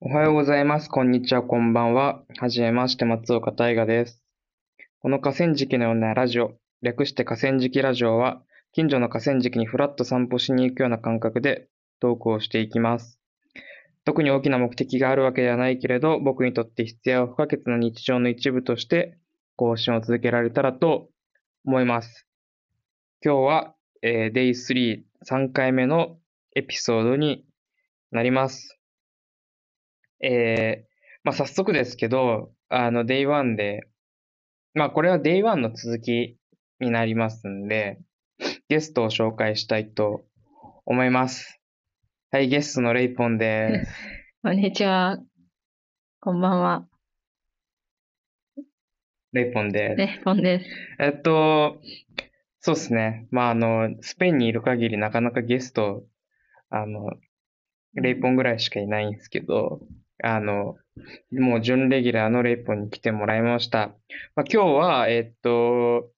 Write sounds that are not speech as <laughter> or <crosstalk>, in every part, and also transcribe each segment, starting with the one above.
おはようございます。こんにちは、こんばんは。はじめまして、松岡大河です。この河川敷のようなラジオ、略して河川敷ラジオは、近所の河川敷にふらっと散歩しに行くような感覚でトークをしていきます。特に大きな目的があるわけではないけれど、僕にとって必要不可欠な日常の一部として更新を続けられたらと思います。今日は、えー、Day3、3回目のエピソードになります。えー、まあ、早速ですけど、あの、Day1 で、まあ、これは Day1 の続きになりますんで、ゲストを紹介したいと思います。はい、ゲストのレイポンです。<laughs> こんにちは。こんばんは。レイポンです。レイポンです。えっと、そうですね。まあ、あの、スペインにいる限りなかなかゲスト、あの、レイポンぐらいしかいないんですけど、あの、もう準レギュラーのレイポンに来てもらいました。まあ、今日は、えっと、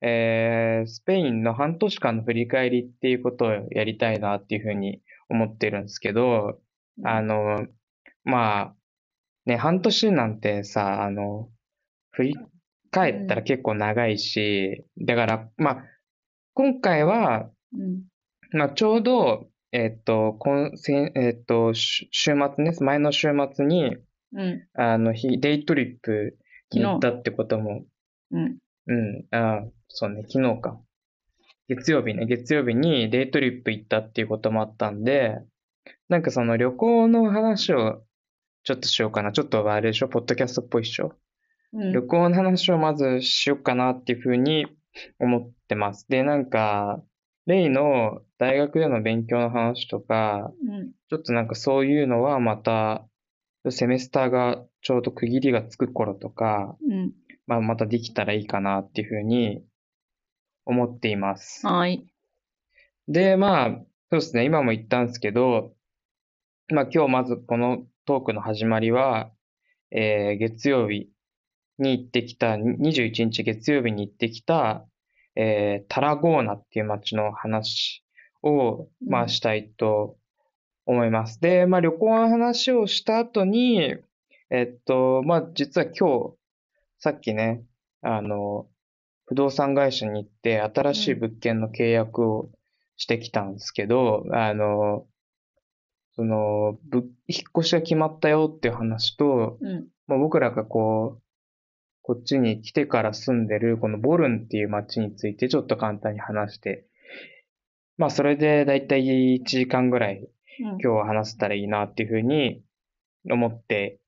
えー、スペインの半年間の振り返りっていうことをやりたいなっていうふうに思ってるんですけど、あの、まあ、ね、半年なんてさ、あの、振り返ったら結構長いし、だから、まあ、今回は、うん。まあ、ちょうど、えっと、今、せんえっと、し週末ね、前の週末に、うん。あの、ひデイトリップに行ったってことも、うん。うん、あそうね、昨日か。月曜日ね、月曜日にデイトリップ行ったっていうこともあったんで、なんかその旅行の話をちょっとしようかな。ちょっとあれでしょ、ポッドキャストっぽいっしょ。うん。旅行の話をまずしようかなっていうふうに思ってます。で、なんか、レイの大学での勉強の話とか、うん。ちょっとなんかそういうのはまた、セメスターがちょうど区切りがつく頃とか、うん。まあまたできたらいいかなっていうふうに思っています。はい。で、まあ、そうですね、今も言ったんですけど、まあ今日まずこのトークの始まりは、えー月曜日に行ってきた、21日月曜日に行ってきた、えータラゴーナっていう街の話を、まうんあしたいと思います。で、まあ旅行の話をした後に、えっと、まあ実は今日、さっきね、あの、不動産会社に行って新しい物件の契約をしてきたんですけど、あの、その、ぶ、引っ越しが決まったよっていう話と、うん。まあ、僕らがこう、こっちに来てから住んでるこのボルンっていう街についてちょっと簡単に話して、まあそれでだいたい1時間ぐらいうん。今日は話せたらいいなっていうふうに思って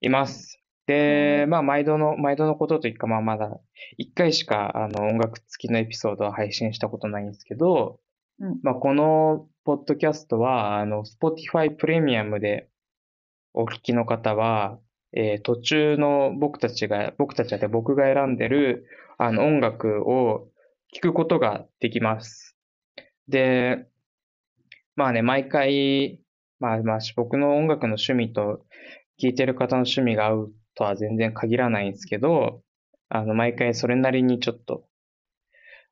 います。で、まあ毎度の、毎度のことというかまあまだ1回しかあの音楽付きのエピソードは配信したことないんですけど、うんまあこのポッドキャストはあの Spotify プレミアムでお聞きの方は、えー途中の僕たちが、僕たちで僕が選んでるあの音楽を聞くことができます。で、まあね、毎回、まあまあ僕の音楽の趣味と聴いてる方の趣味が合うとは全然限らないんですけど、あの、毎回それなりにちょっと、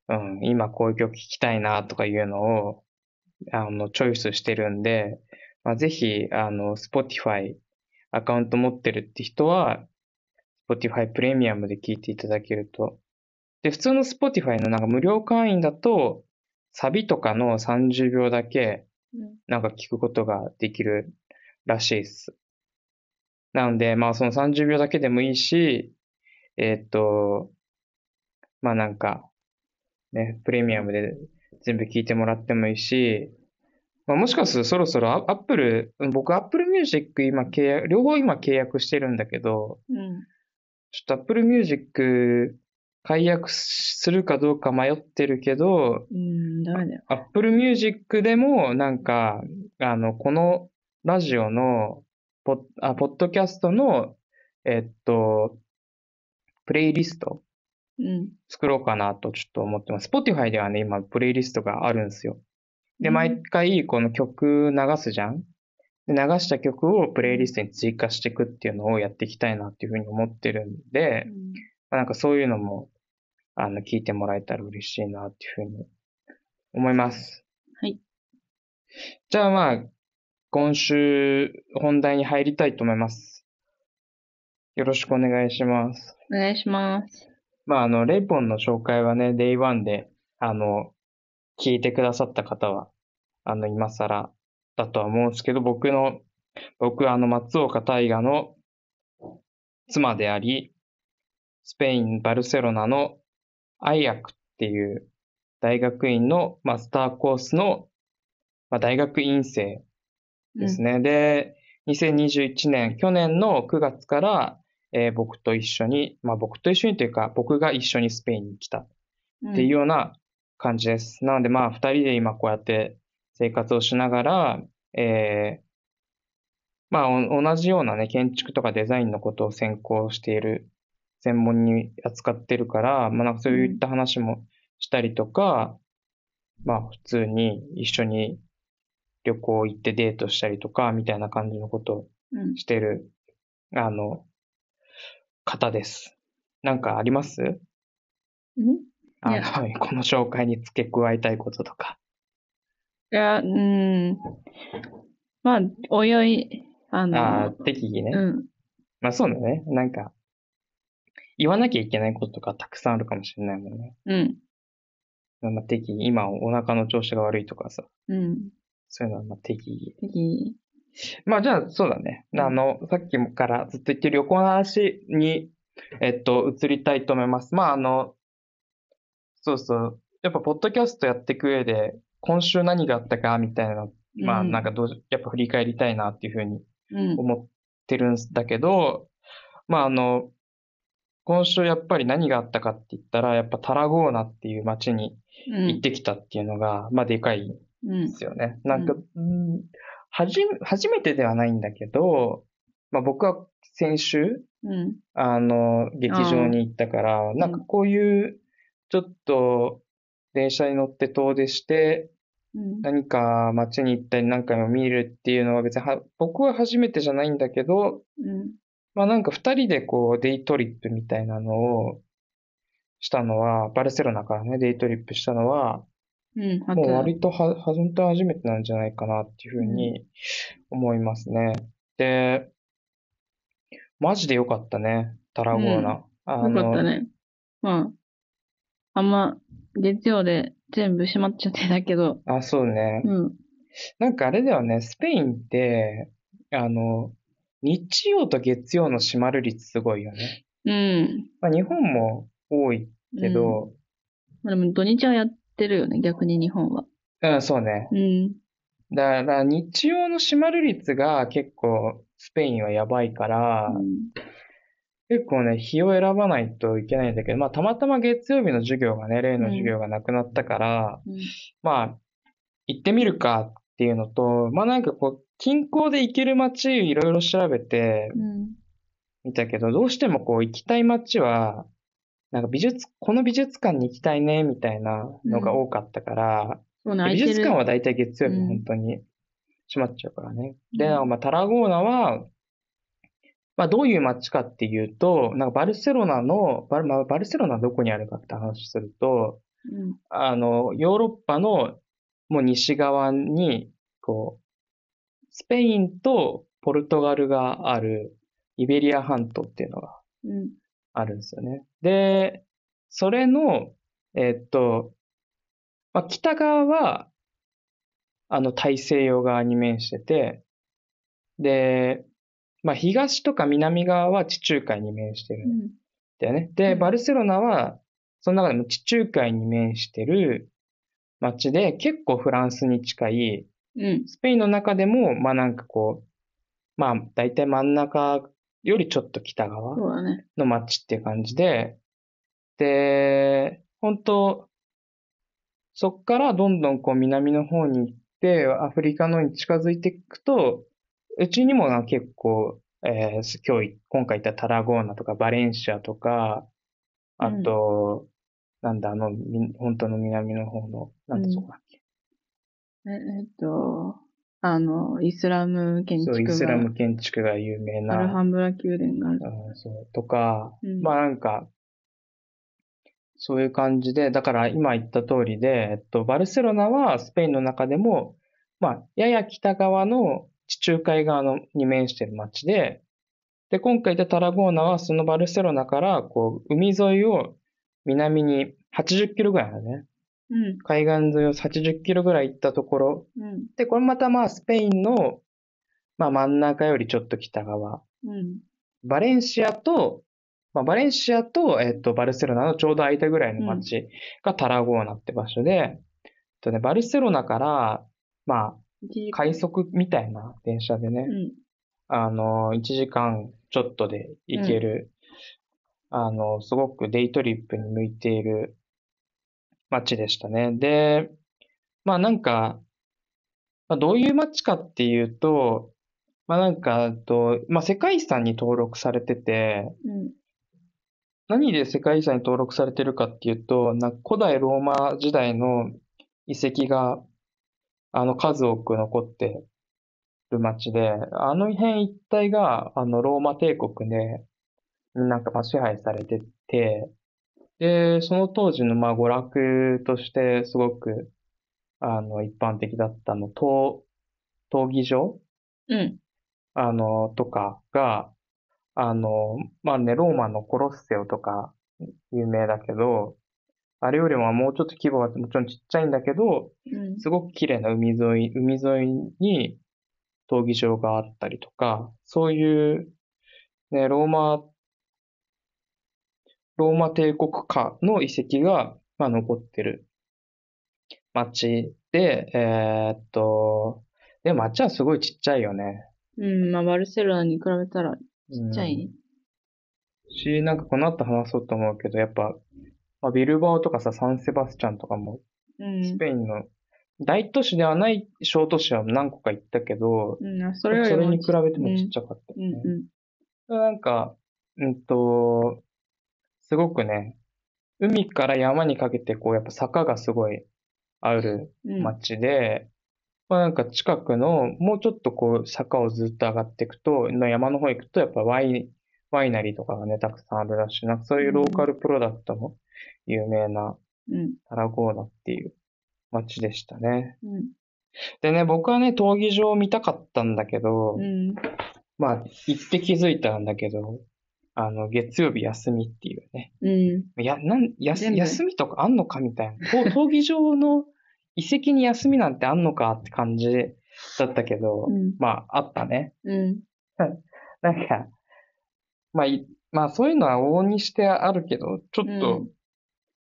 うん、今こういう曲聴きたいなとかいうのを、あの、チョイスしてるんで、まあ、ぜひ、あの、Spotify アカウント持ってるって人は、Spotify プレミアムで聞いていただけると。で、普通の Spotify のなんか無料会員だと、サビとかの30秒だけ、うん。なんか聞くことができるらしいです。なので、まあその30秒だけでもいいし、えーっと、まあなんか、ね、プレミアムで全部聞いてもらってもいいし、まあもしかするとそろそろアップル、僕 Apple Music 今契約、両方今契約してるんだけど、うん。ちょっと Apple Music 解約するかどうか迷ってるけど、うん。ダメだよ。Apple Music でも、なんか、あの、このラジオの、ポッ、あ、ポッドキャストの、えっと、プレイリストうん。作ろうかなとちょっと思ってます。Spotify ではね、今、プレイリストがあるんですよ。で、うん毎回、この曲流すじゃん？で、流した曲をプレイリストに追加していくっていうのをやっていきたいなっていうふうに思ってるんで、うんまあなんかそういうのも、あの、聞いてもらえたら嬉しいなっていうふうに思います。はい。じゃあまあ、今週本題に入りたいと思います。よろしくお願いします。お願いします。まあ、あの、レイポンの紹介はね、Day1 で、あの、聞いてくださった方は、あの、今更だとは思うんですけど、僕の、僕はあの、松岡大河の妻であり、スペイン・バルセロナのアイアクっていう大学院のマスターコースの、まあ、大学院生ですね。で、2021年、去年の9月から、えー僕と一緒に、まあ僕と一緒にというか、僕が一緒にスペインに来たっうん。ていうような感じです。なのでまあ二人で今こうやって生活をしながら、えーまあお同じようなね、建築とかデザインのことを専攻している、専門に扱ってるから、まあなんかそういった話もしたりとか、まあ普通に一緒に旅行行ってデートしたりとか、みたいな感じのことをうん。してる、あの、方です。なんかあります？うんあの、この紹介に付け加えたいこととか。いや、うん。まあ、おいおい、あの、ああ、適宜ね。うん。まあそうだね。なんか、言わなきゃいけないこととかたくさんあるかもしれないもんね。うん。まあ適宜、今お腹の調子が悪いとかさ、うん。そういうのはまあ適宜。次。まあじゃあ、そうだね。あの、さっきからずっと言ってる旅行の話に、えっと、移りたいと思います。まああの、そうそう。やっぱ、ポッドキャストやっていく上で、今週何があったか、みたいな、まあなんかどう、やっぱ振り返りたいなっていうふうにうん。思ってるんだけど、まああの、今週やっぱり何があったかって言ったら、やっぱタラゴーナっていう街にうん。行ってきたっていうのが、まあでかいうんで。すよね。なんか、うん、はじめ、初めてではないんだけど、まあ僕は先週、うん。あの、劇場に行ったから、なんかこういう、ちょっと、電車に乗って遠出して、うん。何か街に行ったり何回も見るっていうのは別には、僕は初めてじゃないんだけど、うん。まあなんか二人でこうデイトリップみたいなのをしたのは、バルセロナからね、デイトリップしたのは、うん。あもうと、割とは、は本当は初めてなんじゃないかなっていうふうに思いますね。で、マジで良かったね、タラゴーナ。あよかったね。まあ、あんま、月曜で全部閉まっちゃってたけど、あ、そうね。うん。なんかあれだよね、スペインって、あの、日曜と月曜の閉まる率すごいよね。うん。まあ日本も多いけど、まあでも土日はやってるよね、逆に日本は。うん、そうね。うん。だから日曜の閉まる率が結構スペインはやばいから、うん結構ね、日を選ばないといけないんだけど、まあ、たまたま月曜日の授業がね、例の授業がなくなったから、うんまあ、行ってみるかっていうのと、まあなんかこう、近郊で行ける街いろいろ調べてうん。みたけど、どうしてもこう行きたい街は、なんか美術、この美術館に行きたいね、みたいなのが多かったから、そうね、美。術館はだいたい月曜日うん本当に閉まっちゃうからね。で、うんまあ、タラゴーナは、まあ、どういう街かっていうと、なんかバルセロナの、バル、まあ、バルセロナどこにあるかって話すると、うん。あの、ヨーロッパのもう西側に、こう、スペインとポルトガルがあるイベリア半島っていうのがうん。あるんですよね。で、それの、えーっと、まあ、北側は、あの、大西洋側に面してて、で、まあ、東とか南側は地中海に面してるんだよね。で、うんバルセロナは、その中でも地中海に面してる街で、結構フランスに近い、うん。スペインの中でも、まあなんかこう、まあ大体真ん中よりちょっと北側そうだね。の街っていう感じで、で、本当そっからどんどんこう南の方に行って、アフリカの方に近づいていくと、うちにもな結構、えー今日、今回言ったタラゴーナとかバレンシアとか、あと、なんだ、あの、み本当の南の方の、なんだそこだっけ。ええっと、あの、イスラム建そう、イスラム建築が有名アルな、ハンブラ宮殿がある。うんそう、とか、うんまあなんか、そういう感じで、だから今言った通りで、えっと、バルセロナはスペインの中でも、まあ、やや北側の地中海側のに面している町で、で、今回行ったタラゴーナはそのバルセロナから、こう、海沿いを南に80キロぐらいだね。うん。海岸沿いを80キロぐらい行ったところ。うん。で、これまたまあスペインの、まあ真ん中よりちょっと北側。うん。バレンシアと、まあ、バレンシアと、えっと、バルセロナのちょうど間ぐらいの町がタラゴーナって場所で、えっとね、バルセロナから、まあ、快速みたいな電車でね、うん。あの、1時間ちょっとで行ける、あの、すごくデイトリップに向いている街でしたね。で、まあなんか、まあ、どういう街かっていうと、まあなんか、と、まあ世界遺産に登録されてて、うん。何で世界遺産に登録されてるかっていうと、な古代ローマ時代の遺跡が、あの、数多く残ってる町で、あの辺一帯が、あの、ローマ帝国で、なんか、まあ、支配されてて、で、その当時の、まあ、娯楽として、すごく、あの、一般的だったの、闘、闘技場？うん。あの、とかが、あの、まあね、ローマのコロッセオとか有名だけど、あれよりももうちょっと規模がもちろんちっちゃいんだけど、うん。すごく綺麗な海沿い、海沿いに闘技場があったりとか、そういう、ね、ローマ、ローマ帝国下の遺跡が、まあ、残ってる街で、えーっと、で、街はすごいちっちゃいよね。うん。まあ、バルセロナに比べたらちっちゃいね。し、なんかこの後話そうと思うけど、やっぱ、まあ、ビルバオとかさ、サンセバスチャンとかも、うん。スペインの大都市ではない小都市は何個か行ったけど、うん。あそれそれに比べてもちっちゃかったうん。うなんか、うんと、すごくね、海から山にかけてこう、やっぱ坂がすごいあるん。うん。街で、まあなんか近くの、もうちょっとこう坂をずっと上がっていくと、の山の方行くとやっぱワイ、ワイナリーとかがね、たくさんあるらしい。なんかそういうローカルプロダクトも有名なうん。タラゴーナっていう街でしたね。うん。でね、僕はね、闘技場を見たかったんだけど、うん。まあ、行って気づいたんだけど、あの、月曜日休みっていうね。うん。いや、なん、やす休みとかあんのかみたいな。こう闘技場の遺跡に休みなんてあんのかって感じだったけど、うん。まあ、あったね。うん。<laughs> なんか、まあ、いまあ、そういうのは往々にしてあるけど、ちょっと、うん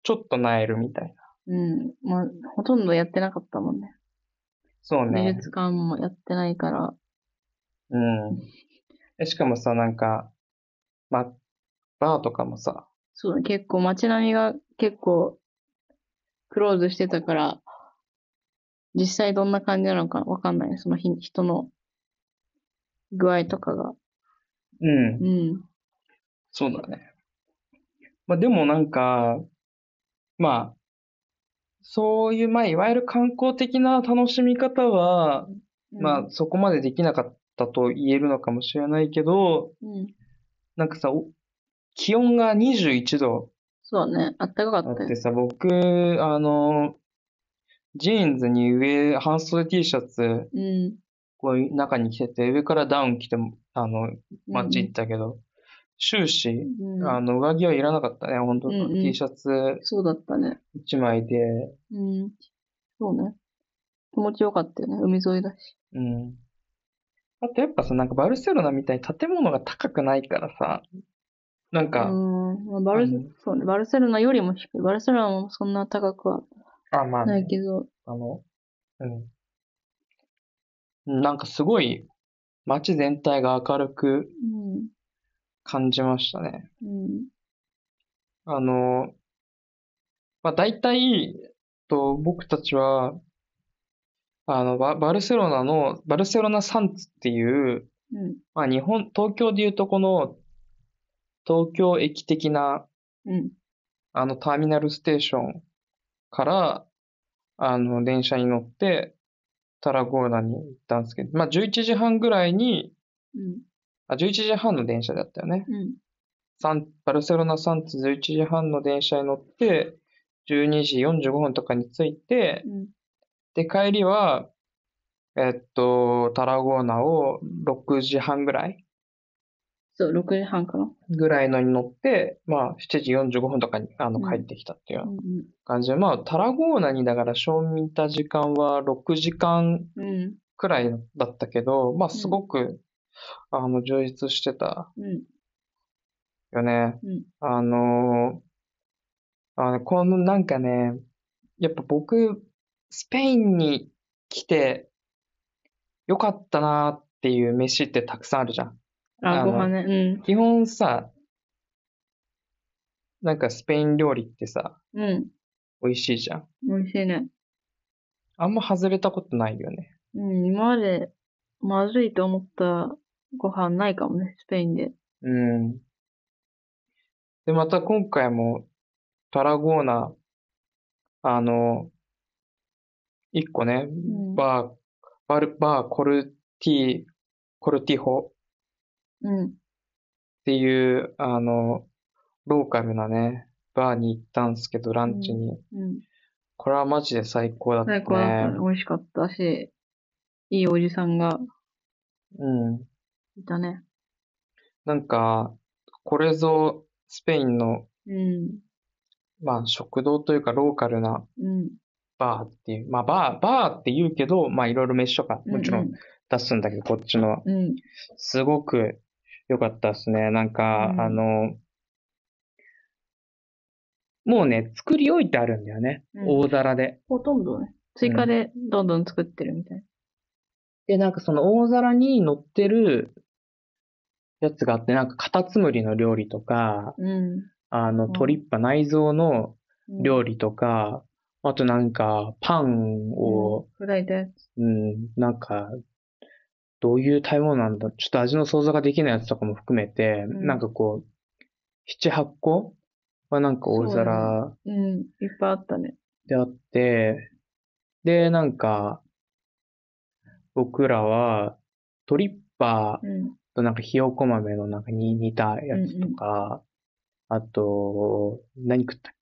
ちょっとなえるみたいな。うん。まあ、ほとんどやってなかったもんね。美そうね。術館もやってないから。うん。でしかもさ、なんか、ま、バーとかもさ、そうだ、結構街並みが結構クローズしてたから、実際どんな感じなのかわかんない。その日人の具合とかが。うん。うん。そうだね。まあでもなんか、まあ、そういう、まあいわゆる観光的な楽しみ方は、まあそこまでできなかったと言えるのかもしれないけど、うん。なんかさ、お気温が21度そうだね。あったかかあったて。さ、僕、あの、ジーンズに上、半袖 T シャツ、うん。こう中に着てて、上からダウン着ても、あの、街行っったけど、終始、うん。あの、上着はいらなかったね、本当うんうん T シャツそうだったね。一枚で、うん。そうね。気持ちよかったよね。海沿いだし。うん。あとやっぱさ、なんかバルセロナみたいに建物が高くないからさ、なんうか、ん。まあ、バルそうね。バルセロナよりも低い。バルセロナもそんな高くはあ、まあね、ないけど。あの、うん。なんかすごい、街全体が明るくうん。感じましたね。うん。あの、まあ大体、と、僕たちは、あの、バ、バルセロナの、バルセロナサンツっていう、うん。まあ日本、東京でいうとこの、東京駅的な、うん。あの、ターミナルステーションから、あの、電車に乗って、タラゴーナに行ったんですけど、まあ11時半ぐらいに、うん。あ、11時半の電車だったよね。うん。バルセロナサンツ11時半の電車に乗って、12時45分とかに着いて、うん。で、帰りは、えっと、タラゴーナを6時半ぐらいそう、6時半かな？ぐらいのに乗って、まあ、7時45分とかに、あの、うん帰ってきたっていううん感じで、まあ、タラゴーナにだから、賞味見た時間は6時間うん。うん。くらいだったけど、まあ、すごく、あの、充実してたうん。よね。うん。あのーあの、このなんかね、やっぱ僕、スペインに来てよかったなっていう飯ってたくさんあるじゃん。あ、ご飯ね。基本さ、なんかスペイン料理ってさ、うん。うん。美味しいじゃん。美味しいね。あんま外れたことないよね。うん。今まで、まずいと思ったご飯ないかもね、スペインで。うん。で、また今回も、タラゴーナ、あの、一個ね、んバー、バル、バーコルティ、コルティホうん。っていう、あの、ローカルなね、バーに行ったんですけど、ランチに。うん。これはマジで最高だった最高だったね。ね。美味しかったし、いいおじさんがうん。いたね。なんか、これぞスペインの、うん。まあ食堂というかローカルなうん。バーっていう、まあバー、バーって言うけど、まあいろいろ飯とかもちろうん出すんだけど、こっちのは。うん。すごく良かったですね。なんか、うんあの、もうね、作り置いてあるんだよね。うん大皿で。ほとんどね。追加でどんどん作ってるみたいで、なんかその大皿に乗ってるやつがあって、なんかカタツムリの料理とか、な。うん。あの、んトリッパ内臓のうん料理とか、あとなんか、パンを、うん、砕いたやつ。うん、なんか、どういう食べ物なんだちょっと味の想像ができないやつとかも含めて、うんなんかこう、七八個はなんか大皿うん。いっぱいあったね。であって、で、なんか、僕らは、トリッパーうん。となんかひよこ豆のなんかに似たやつとか、あと、何食ったっ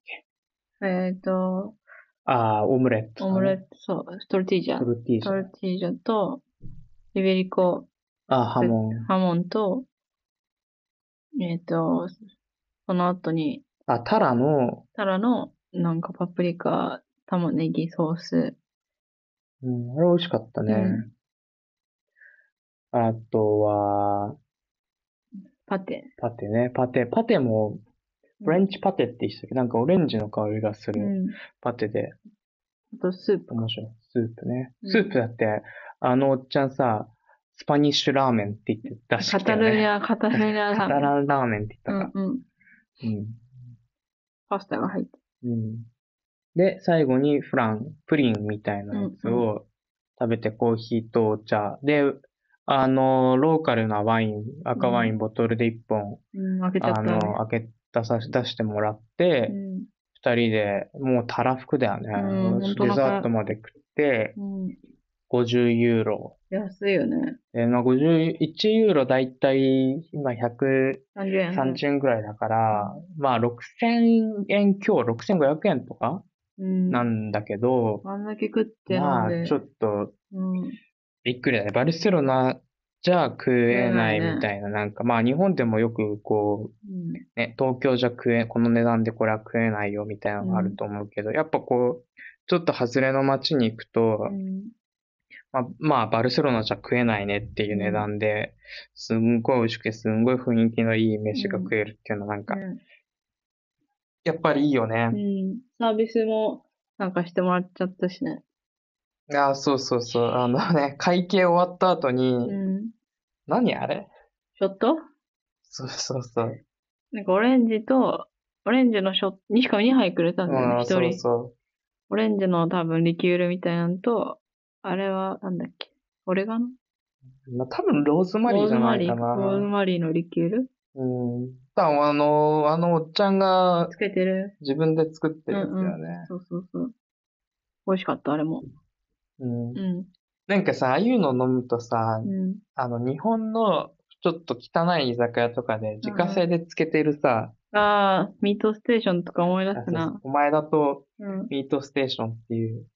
け？えっと、ああ、オムレット。オムレット、そう、トルティージャト。ルティージャ。トルティージャと、イベリコ、ああ、ハモン。ハモンと、えっと、その後に、あ、タラの、タラの、なんかパプリカ、玉ねぎソース。うん、あれ美味しかったね。うあとは、パテ。パテね。パテ。パテも、フレンチパテって言ってたけ？ど、なんかオレンジの香りがするうん。パテで、あとスープ。面白い。スープね。うんスープだって、あのおっちゃんさ、スパニッシュラーメンって言って出してたよね。タルニャ、カタルニャカタランラーメンって言ったか。うんうん。うん。パスタが入って。うん。で、最後にフラン、プリンみたいなやつを食べてコーヒーとお茶。で、あの、ローカルなワイン、赤ワインボトルで一本、うん、開けちゃったね。あの、開け、出さ、出してもらって、うん。二人で、もうたらふくだよね。うんデザートまで食って、うん。50ユーロ。安いよね。で、まあ、51ユーロだいたい今130 30円。円ぐらいだから、まあ6000円強、6500円とかうん。なんだけど、あんだけ食ってまあ。ちょっとうん。びっくりだね。バルセロナじゃ食えない食えないねみたいな、なんかまあ日本でもよくこう、うん。ね、東京じゃ食え、この値段でこれは食えないよみたいなのがあると思うけど、やっぱこう、ちょっと外れの街に行くと、うん。まあ、まあ、バルセロナじゃ食えないねっていう値段で、すんごい美味しくて、すんごい雰囲気のいい飯が食えるっていうのはなんか、ねやっぱりいいよねう。ん。サービスもなんかしてもらっちゃったしね。ああ、そうそうそう。あのね、会計終わった後に、うん。何あれ？ショット？そうそうそう。なんかオレンジと、オレンジのショット、にしかも2杯くれたんだよね、うん、そう一人。そオレンジの多分リキュールみたいなのと、あれはなんだっけ？オレガノ？う。まあ、多分ローズマリーじゃないかローズマリー、ローズな。マリーのリキュール？うん。多分あの、あのおっちゃんがつけてる。自分で作ってるやつだよね。そうそうそう。美味しかった、あれも。うん。うん。なんかさ、ああいうの飲むとさ、うん。あの、日本のちょっと汚い居酒屋とかで自家製でつけてるさ、ああ、ミートステーションとか思い出すな。お前だとうん。ミートステーションっていう、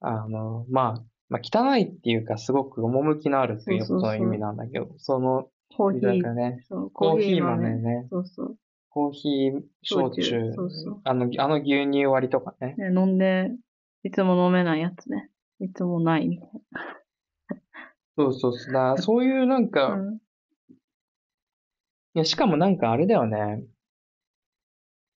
あの、まあ、まあ、汚いっていうか、すごく趣のあるっていうことの意味なんだけど、その、コーヒーね、コーヒー豆豆。ね、そうそう。コーヒー、焼酎そうそう、あの、あの牛乳割りとかね。ね、飲んで、いつも飲めないやつね。いつもないみたいそうそうそう。だそういうなんか、な。うん。いや、しかもなんかあれだよね。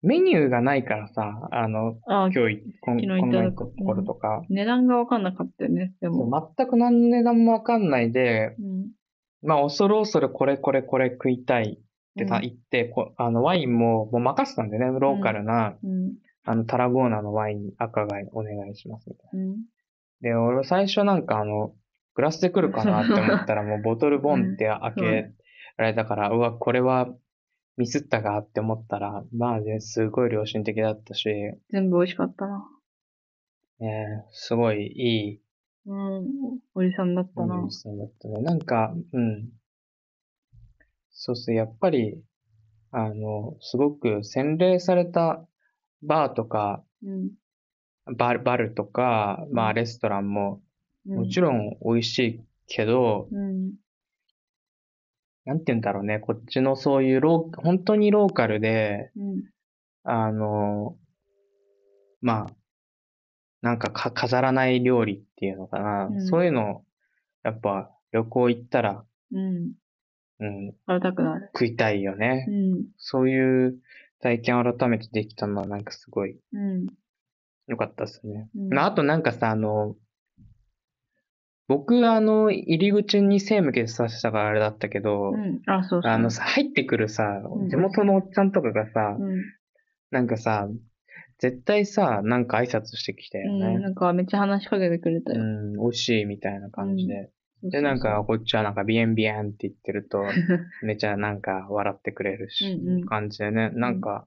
メニューがないからさ、あの、ああ、今日い、こん昨日この行ったとこところとか、値段がわかんなかったよね、でも。全く何の値段もわかんないで、うん。まあ、恐る恐るこれこれこれ食いたいってたうん言って、こあの、ワインももう任せたんだよね。ローカルな、うん。あの、タラゴーナのワイン赤貝お願いしますみたいうん。な。で、俺最初なんかあの、グラスで来るかなって思ったら <laughs> もうボトルボンって開けられたから、うわ、これはミスったかって思ったら、まあね、すごい良心的だったし、全部美味しかったな。ね、すごいいいうん。おじさんだったな。お店だったね。なんか、うん。そうそう、やっぱり、あの、すごく洗練されたバーとか、うん。バル、バルとか、まあうんレストランも、もちろろん美味しいけど、ん。うん。なんて言うんだろうね、こっちのそういうロー、本当にローカルで、うん。あの、まあ、なんかか飾らない料理っていうのかな。うんそういうの、やっぱ旅行行ったら、うん。うん、食べたくなる。食いたいよね。うん。そういう体験を改めてできたのはなんかすごいうん。良かったですね。うんまあ、あとなんかさ、あの、僕、あの、入り口に背向けてさせたからあれだったけど、うん。あ、そうそう。あのさ、入ってくるさう、ん地元のおっちゃんとかがさ、うん。なんかさ、絶対さ、なんか挨拶してきたようん。ね。なんかめっちゃ話しかけてくれたよ。うん、美味しいみたいな感じで。そうそうで、なんか、こっちはなんか、ビエンビエンって言ってると、<laughs> めちゃなんか笑ってくれるし、うんうん感じでね、なんか、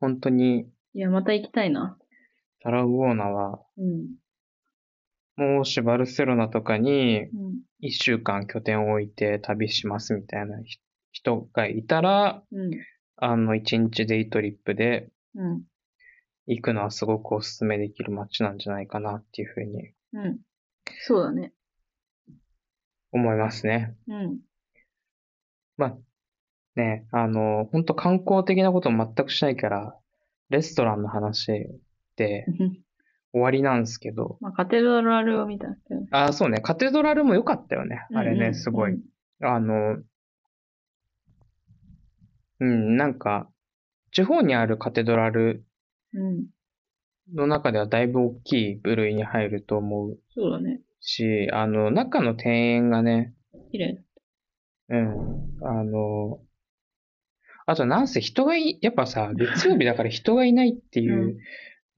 本当に、いや、また行きたいな。タラゴーナは、うん。もしバルセロナとかにうん。一週間拠点を置いて旅しますみたいなひ人がいたら、うん。あの、一日デイトリップでうん。行くのはすごくお勧めできる街なんじゃないかなっていうふうにうん。そうだね。思いますね。うん。まあ、ね、あの、本当観光的なことも全くしないから、レストランの話で終わりなんですけど、まあ、カテドラルを見たんですけど。あ、そうね、カテドラルも良かったよね。あれね、うんうんすごい。あの、うん、なんか、地方にあるカテドラルうん。の中ではだいぶ大きい部類に入ると思うそうだね。し、あの、中の庭園がね、綺麗。うん、あの、あとなんせ人がい、やっぱさ、月曜日だから人がいないっていう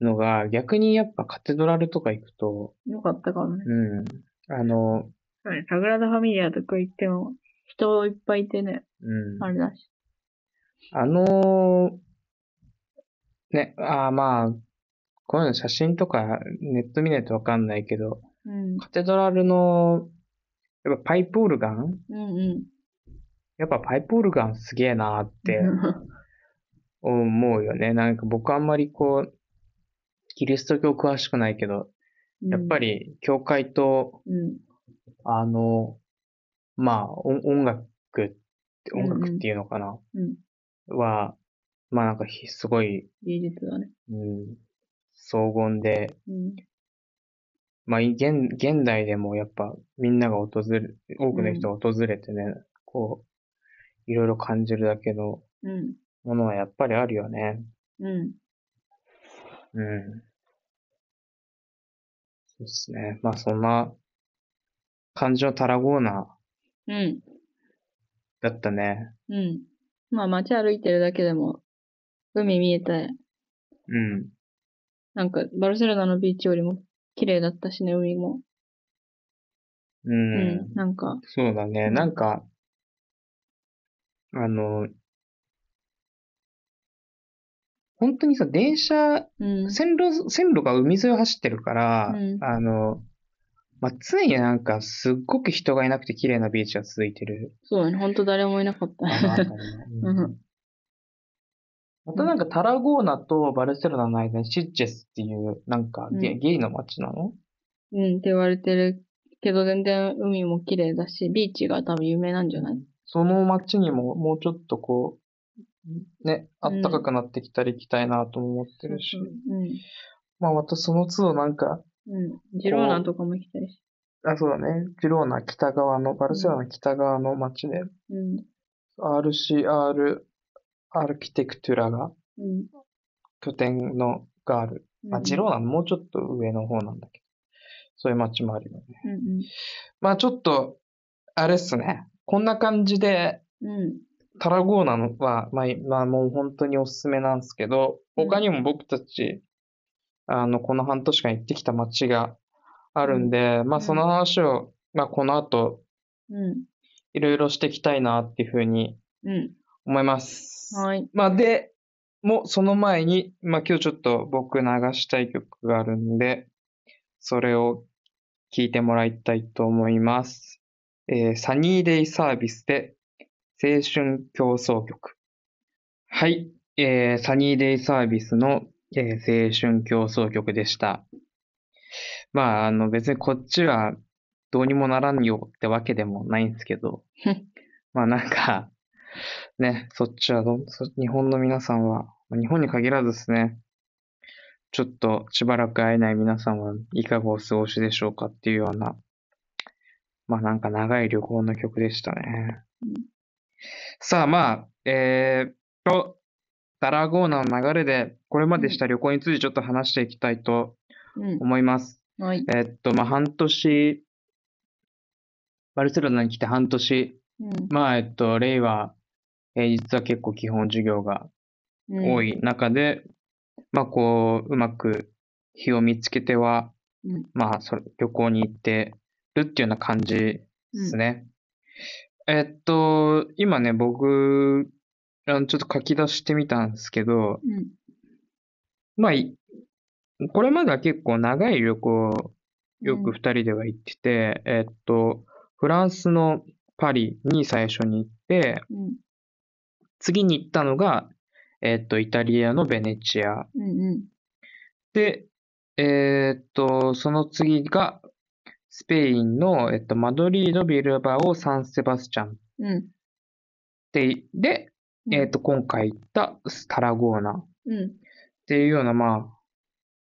のが、逆にやっぱカテドラルとか行くと、よかったかもね。うん、あの、はいサグラダ・ファミリアとか行っても、人いっぱいいてね、うん、あれだし。あのね、あーまあ、こういうの写真とかネット見ないとわかんないけど、うん。カテドラルの、やっぱパイプオルガンうんうん。やっぱパイプオルガンすげえなーって <laughs> 思うよね。なんか僕あんまりこう、キリスト教詳しくないけど、やっぱり。り教会と、うん。あの、まあ、音音楽音うんうん楽っていうのかな、うん。は、まあなんかひすごい、芸術だね。うん、荘厳で、うん。まあ、現、現代でもやっぱみんなが訪れ、多くの人が訪れてね、こう、いろいろ感じるだけのうん。ものはやっぱりあるよね。うん。うん。そうですね。まあそんな感じのタラゴーナうん。だったね。うん。まあ街歩いてるだけでも、海見えて、うん。なんかバルセロナのビーチよりも綺麗だったしね、海も。う。うんん。なんか、そうだね。うんなんか、あの、本当にさ、電車、うん。線路、線路が海沿いを走ってるから、うんあの、まあ、常になんかすっごく人がいなくて綺麗なビーチが続いてる。そうだね。ほんと誰もいなかった。<laughs> またなんかタラゴーナとバルセロナの間にシッチェスっていう、なんかゲ,、うんゲイの街なの？うんって言われてるけど、全然海も綺麗だし、ビーチが多分有名なんじゃない？その街にももうちょっとこう、ね、あったかくなってきたら行きたいなとも思ってるし。うん。まあまたその都度なんか、うん。ジローナとかも行きたいし。あ、そうだね。ジローナ北側の、バルセロナ北側の街で、うん。RCR アルキテクトゥラがうん。拠点のがある。あ、ジローナのもうちょっと上の方なんだけど。そういう街もあるよね。うんまあちょっと、あれっすね。こんな感じで、うん。うん。タラゴーナのは、まあ、まあもう本当におすすめなんですけど、うん他にも僕たち、あの、この半年間行ってきた街があるんで、まあその話を、まあこの後、うん。いろいろしていきたいなっていうふうにうん。思います。はい。まあで、もうその前に、まあ今日ちょっと僕流したい曲があるんで、それを聴いてもらいたいと思います。えーサニーデイサービスで青春競争曲。はい。えーサニーデイサービスの、えー青春競争曲でした。まあ、あの別にこっちはどうにもならんよってわけでもないんですけど、<laughs> まあなんか、ね、そっちはど、そ日本の皆さんは、まあ日本に限らずですね、ちょっとしばらく会えない皆さんはいかがお過ごしでしょうかっていうような、まあなんか長い旅行の曲でしたね。うんさあまあ、えーっと、タラゴーナの流れで、これまでした旅行についてちょっと話していきたいとうん。思います。はい。えーっと、まあ半年、バルセロナに来て半年、うん。まあ、えっと、令和、平日は結構基本授業がうん多。い中で、まあ、こう、うまく日を見つけては、うんまあ、それ、旅行に行ってるっていうような感じですね。えっと、今ね、僕、あのちょっと書き出してみたんですけど、うん。まあ、いこれまでは結構長い旅行、よく二人では行ってて、えっと、フランスのパリに最初に行って、うん。次に行ったのが、えっと、イタリアのベネチア。うん。うん。で、えっと、その次が、スペインの、えっと、マドリード、ビルバオ、サンセバスチャンうん。で、で、うんえっと、今回行ったタラゴーナっうん。ていうような、まあ、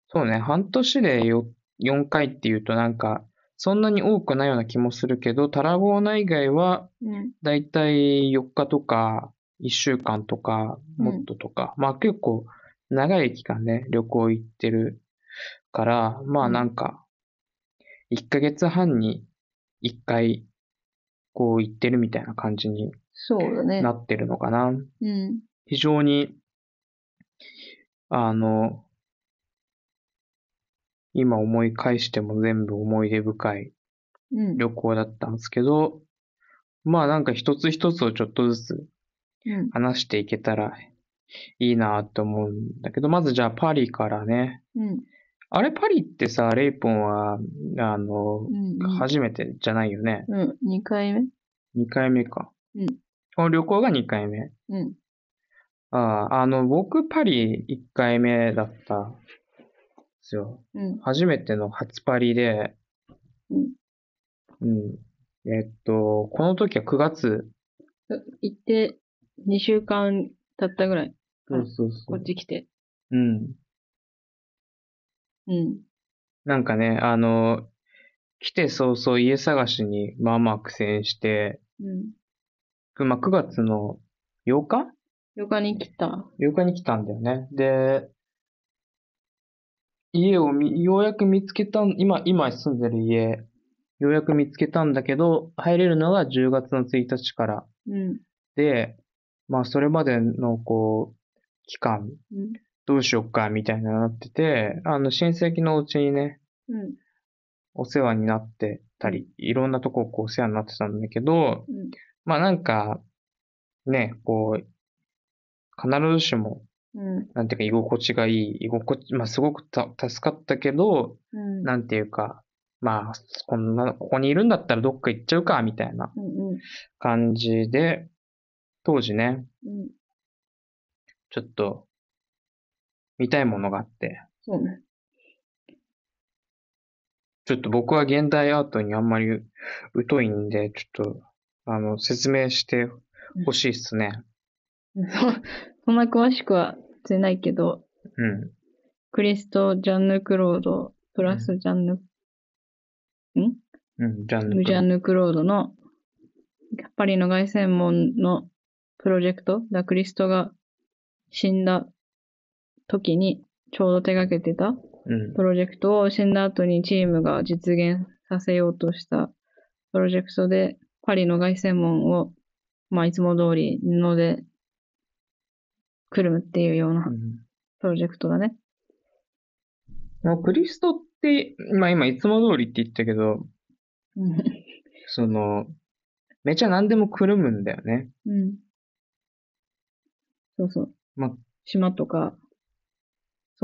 そうね、半年でよ4回っていうとなんか、そんなに多くないような気もするけど、タラゴーナ以外は、うん。だいたい4日とか、1週間とか、うんもっととか、まあ結構長い期間ね、旅行行ってるから、まあうんなんか、1ヶ月半に1回、こう行ってるみたいな感じにそうだね。なってるのかな。うん。非常に、あの、今思い返しても全部思い出深いうん。旅行だったんですけど、まあなんか一つ一つをちょっとずつうん。話していけたらいいなと思うんだけど、まずじゃあパリからね。うん。あれパリってさ、レイポンは、あの、うん。初めてじゃないよね。うん。二回目2回目か。うん。この旅行が2回目。うん。ああ、あの、僕パリ1回目だったんですよ。うん。初めての初パリで、うん。うん。えっと、この時は9月。行って、二週間経ったぐらい。そうそうそこうっ。ち来て。うん。うん。なんかね、あの、来て早々家探しにまあまあ苦戦して、うん。くまあ、9月の8日？旅館に来た。?8 日に来たんだよね。で、家をみ、ようやく見つけたん、今、今住んでる家、ようやく見つけたんだけど、入れるのが10月の1日からうん。で、まあそれまでのこう、期間、うん。どうしよっかみたいななってて、あの親戚のお家にね、うん。お世話になってたり、いろんなとここうお世話になってたんだけど、うん。まあなんか、ね、こう、必ずしも、うん。なんていうか居心地がいい、居心地、まあすごくた助かったけど、うん。なんていうか、まあ、こんな、ここにいるんだったらどっか行っちゃうか、みたいな。感じで、当時ね、うん。ちょっと、見たいものがあって、そうね。ちょっと僕は現代アートにあんまり疎いんで、ちょっと、あの、説明してほしいっすね。そそんな詳しくは言えないけど、うん。クリスト・ジャンヌ・クロード、プラスジャンヌ、うん、ジャンル。ムジャンヌ・クロードのパリの凱旋門のプロジェクト、ダ・クリストが死んだ時にちょうど手掛けてたうん。プロジェクトを死んだ後にチームが実現させようとしたプロジェクトで、パリの凱旋門を、まあ、いつも通り布でくるむっていうようなうんプロジェクトだね。まあ、クリストって、まあ今いつも通りって言ったけど、うん。その、めちゃ何でもくるむんだよね。うん。そうそう。まあ、島とか、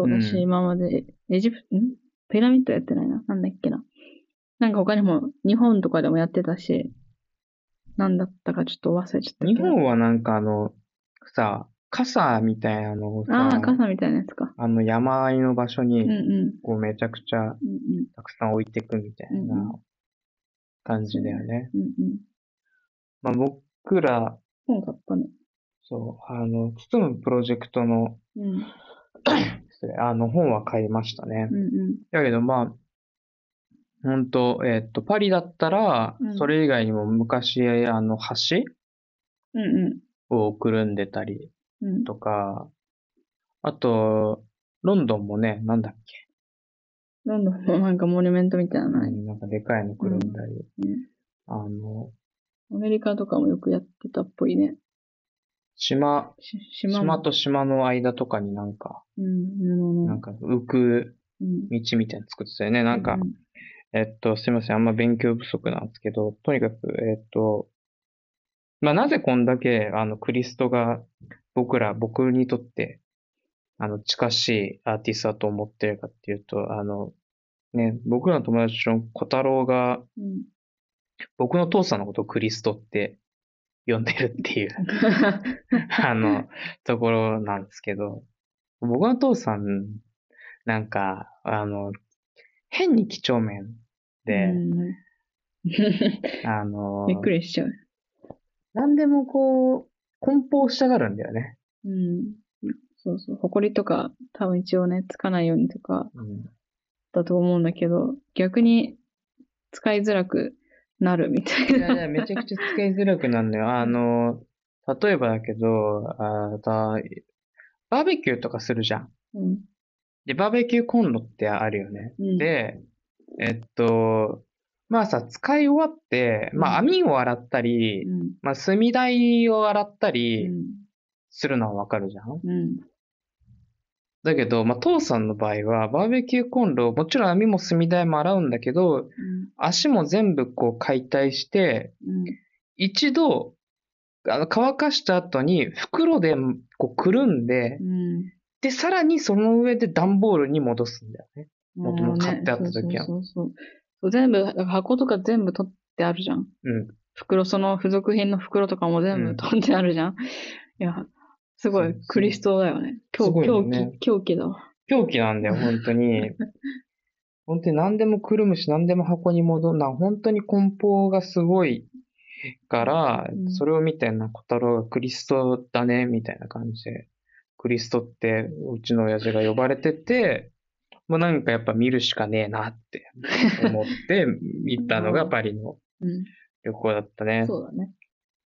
そうだし、うん今まで、エジプト、ん？ピラミッドやってないな。なんだっけな。なんか他にも、日本とかでもやってたし、なんだったかちょっと忘れちゃった。日本はなんかあの、さ、傘みたいなのをさ、ああ、傘みたいなやつか。あの山あいの場所に。こうめちゃくちゃ。たくさん置いていくみたいな感じだよね。うんうん。まあ僕ら、本買ったね。そう、あの、包むプロジェクトの、うん。<coughs> 失礼あの本は買いましたねう。んうん。だけどまあ、本当えっと、パリだったらう、んそれ以外にも昔、あの、橋うんをくるんでたりうん。うん。とか、あと、ロンドンもね、なんだっけ、ロンドンのなんかモニュメントみたいなのない。なんかでかいのくるんだり、うん。あの、アメリカとかもよくやってたっぽいね。島、し島と島の間とかになんか、うん。なんか浮くうん。道みたいなの作ってたよね。なんかう、んえっと、すいません。あんま勉強不足なんですけど、とにかく、えっと、まあ、なぜこんだけ、あの、クリストが僕ら、僕にとって、あの、近しいアーティストだと思ってるかっていうと、あの、ね、僕らの友達の小太郎が、うん。僕の父さんのことをクリストって呼んでるっていう、あの、ところなんですけど、僕の父さん、なんか、あの、変に几帳面で、うんあの、びっくりしちゃう。何でもこう、梱包したがるんだよね。うん。そうそう。埃とか、多分一応ね、つかないようにとか、うん。だと思うんだけど、逆に使いづらくなるみたいな。いやいや、めちゃくちゃ使いづらくなるのよ。あの、例えばだけど、あだバーベキューとかするじゃん。うん。で、バーベキューコンロってあるよね。うん、で、えっと、まあさ、使い終わって、まあうん網を洗ったり、うん。まあ炭台を洗ったうりん。するのはわかるじゃん。うん。だけど、まあ父さんの場合は、バーベキューコンロ、もちろん網も炭台も洗うんだけど、足も全部こう解体して、うん。一度、あの乾かした後に袋でこうくるんで、うん。で、さらにその上で段ボールに戻すんだよね。もともと買ってあった時はそうそう。全部、箱とか全部取ってあるじゃん。うん。袋、その付属品の袋とかも全うん部取ってあるじゃん。いや、すごいクリストだよね。狂すごいよ狂ね気、狂気だわ。狂気なんだよ、<laughs> 本当に。本当に何でもくるむし、何でも箱に戻るな。本当に梱包がすごいから、うんそれを見て、な、小太郎がクリストだね、みたいな感じで、クリストってうちの親父が呼ばれてて、もうなんかやっぱ見るしかねえなって思って行ったのが <laughs> パリのうん。旅行だったね。そうだね。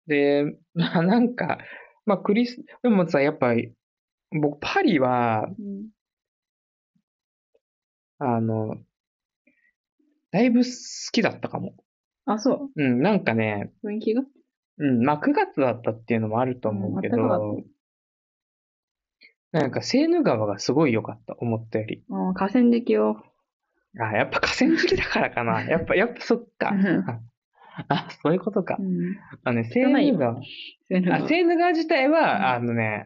で、まあなんか、まあクリス、でもさ、やっぱり、僕パリは、うん。あの、だいぶ好きだったかも。あ、そうん、なんかね、う。雰囲気が？うん、まあ9月だったっていうのもあると思うけど、うんなんかセーヌ川がすごい良かった、思ったより。あー河川敷を。あ、やっぱ河川敷だからかな。やっぱ、やっぱそっか。<laughs> あ、そういうことかう。ん。あのね、セーヌ川。そういうのがあ、セーヌ川自体うんは、あのね、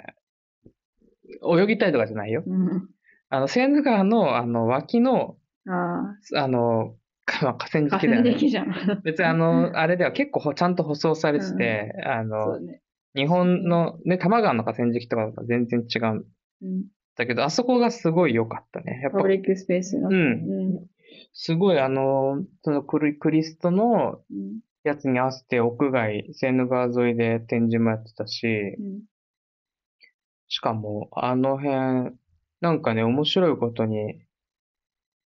泳ぎたいとかじゃないよ。うん。あの、セーヌ川の、あの、脇の、ああの、まあ、河川敷だよね。川敷じゃん。別にあの、あれでは結構ほちゃんと舗装されてて、あそうのだ、ね。日本の、ね、多摩川の河川敷とかと全然違うんうん。だけど、あそこがすごい良かったね。やっぱパブ、リックスペースの。うんうん。すごいあの、そのクリクリストのうん。やつに合わせて屋外、セーヌ川沿いで展示もやってたし、うん。しかも、あの辺、なんかね、面白いことに、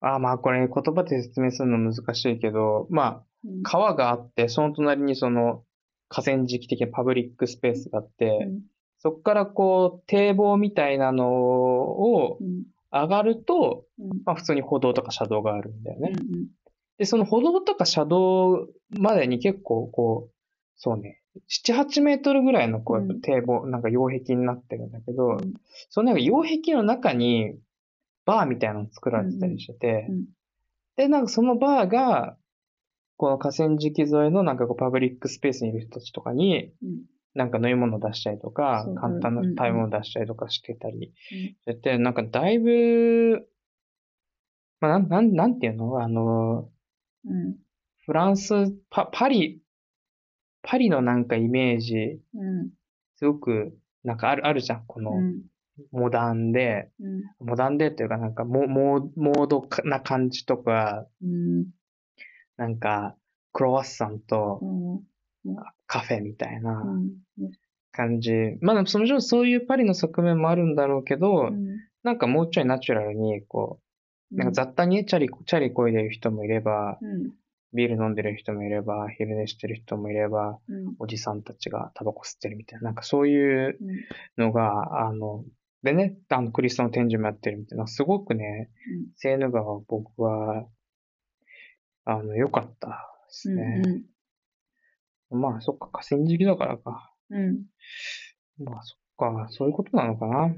あーまあこれ言葉で説明するの難しいけど、まあ、うん。川があって、その隣にその河川敷的なパブリックスペースがあって、うんそこからこう、堤防みたいなのをうん。上がると、うん。まあ普通に歩道とか車道があるんだよね。うん。で、その歩道とか車道までに結構こう、そうね、7、8メートルぐらいのこう、堤防、なんか擁壁になってるんだけど、うんそのなんか擁壁の中にバーみたいなの作られてたりしてて、うんうんで、なんかそのバーが、この河川敷沿いのなんかこうパブリックスペースにいる人たちとかに、うんなんか飲み物出したりとか簡単な食べ物出したりとかしてたりしてて、なんかだいぶ、まあ、なん、なん、ていうの？あの、うん。フランス、パ、パリ、パリのなんかイメージ、うん。すごく、なんかある、あるじゃん。このう、ん。モダンで、うん。モダンでっていうかなんかモ、モー、モードな感じとか、うん。なんか、クロワッサンとうん。カフェみたいなうん。感じ。まあでもその上そういうパリの側面もあるんだろうけど、うん。なんかもうちょいナチュラルに、こう、なんか雑多にチャリ、チャリこいでる人もいれば、うん。ビール飲んでる人もいれば、昼寝してる人もいれば、うん。おじさんたちがタバコ吸ってるみたいな、なんかそういうのが、あの、でね、あの、クリストの展示もやってるみたいな、すごくね、セーヌ川僕は、あの、良かったですうん。ね。うん。まあ、そっか、河川敷だからか。うん。まあ、そっか、そういうことなのかな。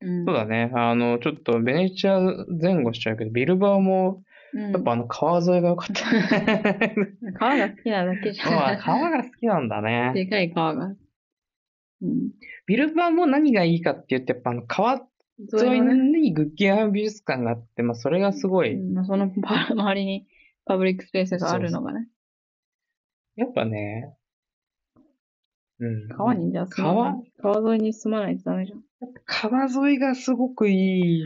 うん。そうだね。あの、ちょっとベネチア前後しちゃうけど、ビルバオも、うん。やっぱあの川沿いが良かった。<laughs> 川が好きなだけじまあゃん。川が好きなんだね。でかい川が。うん。ビルバオも何がいいかって言って、やっぱあの川沿いにグッゲン美術館があって、まあそれがすごい、うんまあそのパ周りにパブリックスペースがあるのがね。やっぱね、うん。川にじゃあ住まない川？沿いに住まないとダメじゃん。川沿いがすごくいい。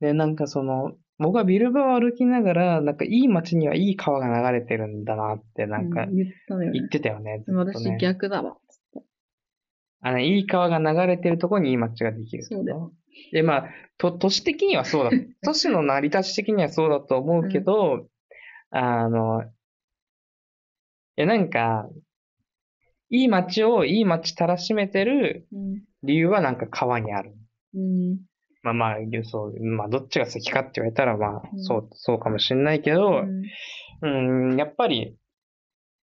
で、なんかその、僕はビルバオを歩きながら、なんかいい街にはいい川が流れてるんだなって、なんかう言ったのよね。言ってたよね。ずでも私。逆だわ。あの、いい川が流れてるところにいい街ができる。そうだよ。で、まあ、と、都市的にはそうだ。<laughs> 都市の成り立ち的にはそうだと思うけど、あの、いや、なんか、いい街をいい街たらしめてるうん。理由はなんか川にある。うん。まあまあ、そう、まあどっちが先かって言われたらまあ、うんそう、そうかもしれないけど、うん、やっぱり、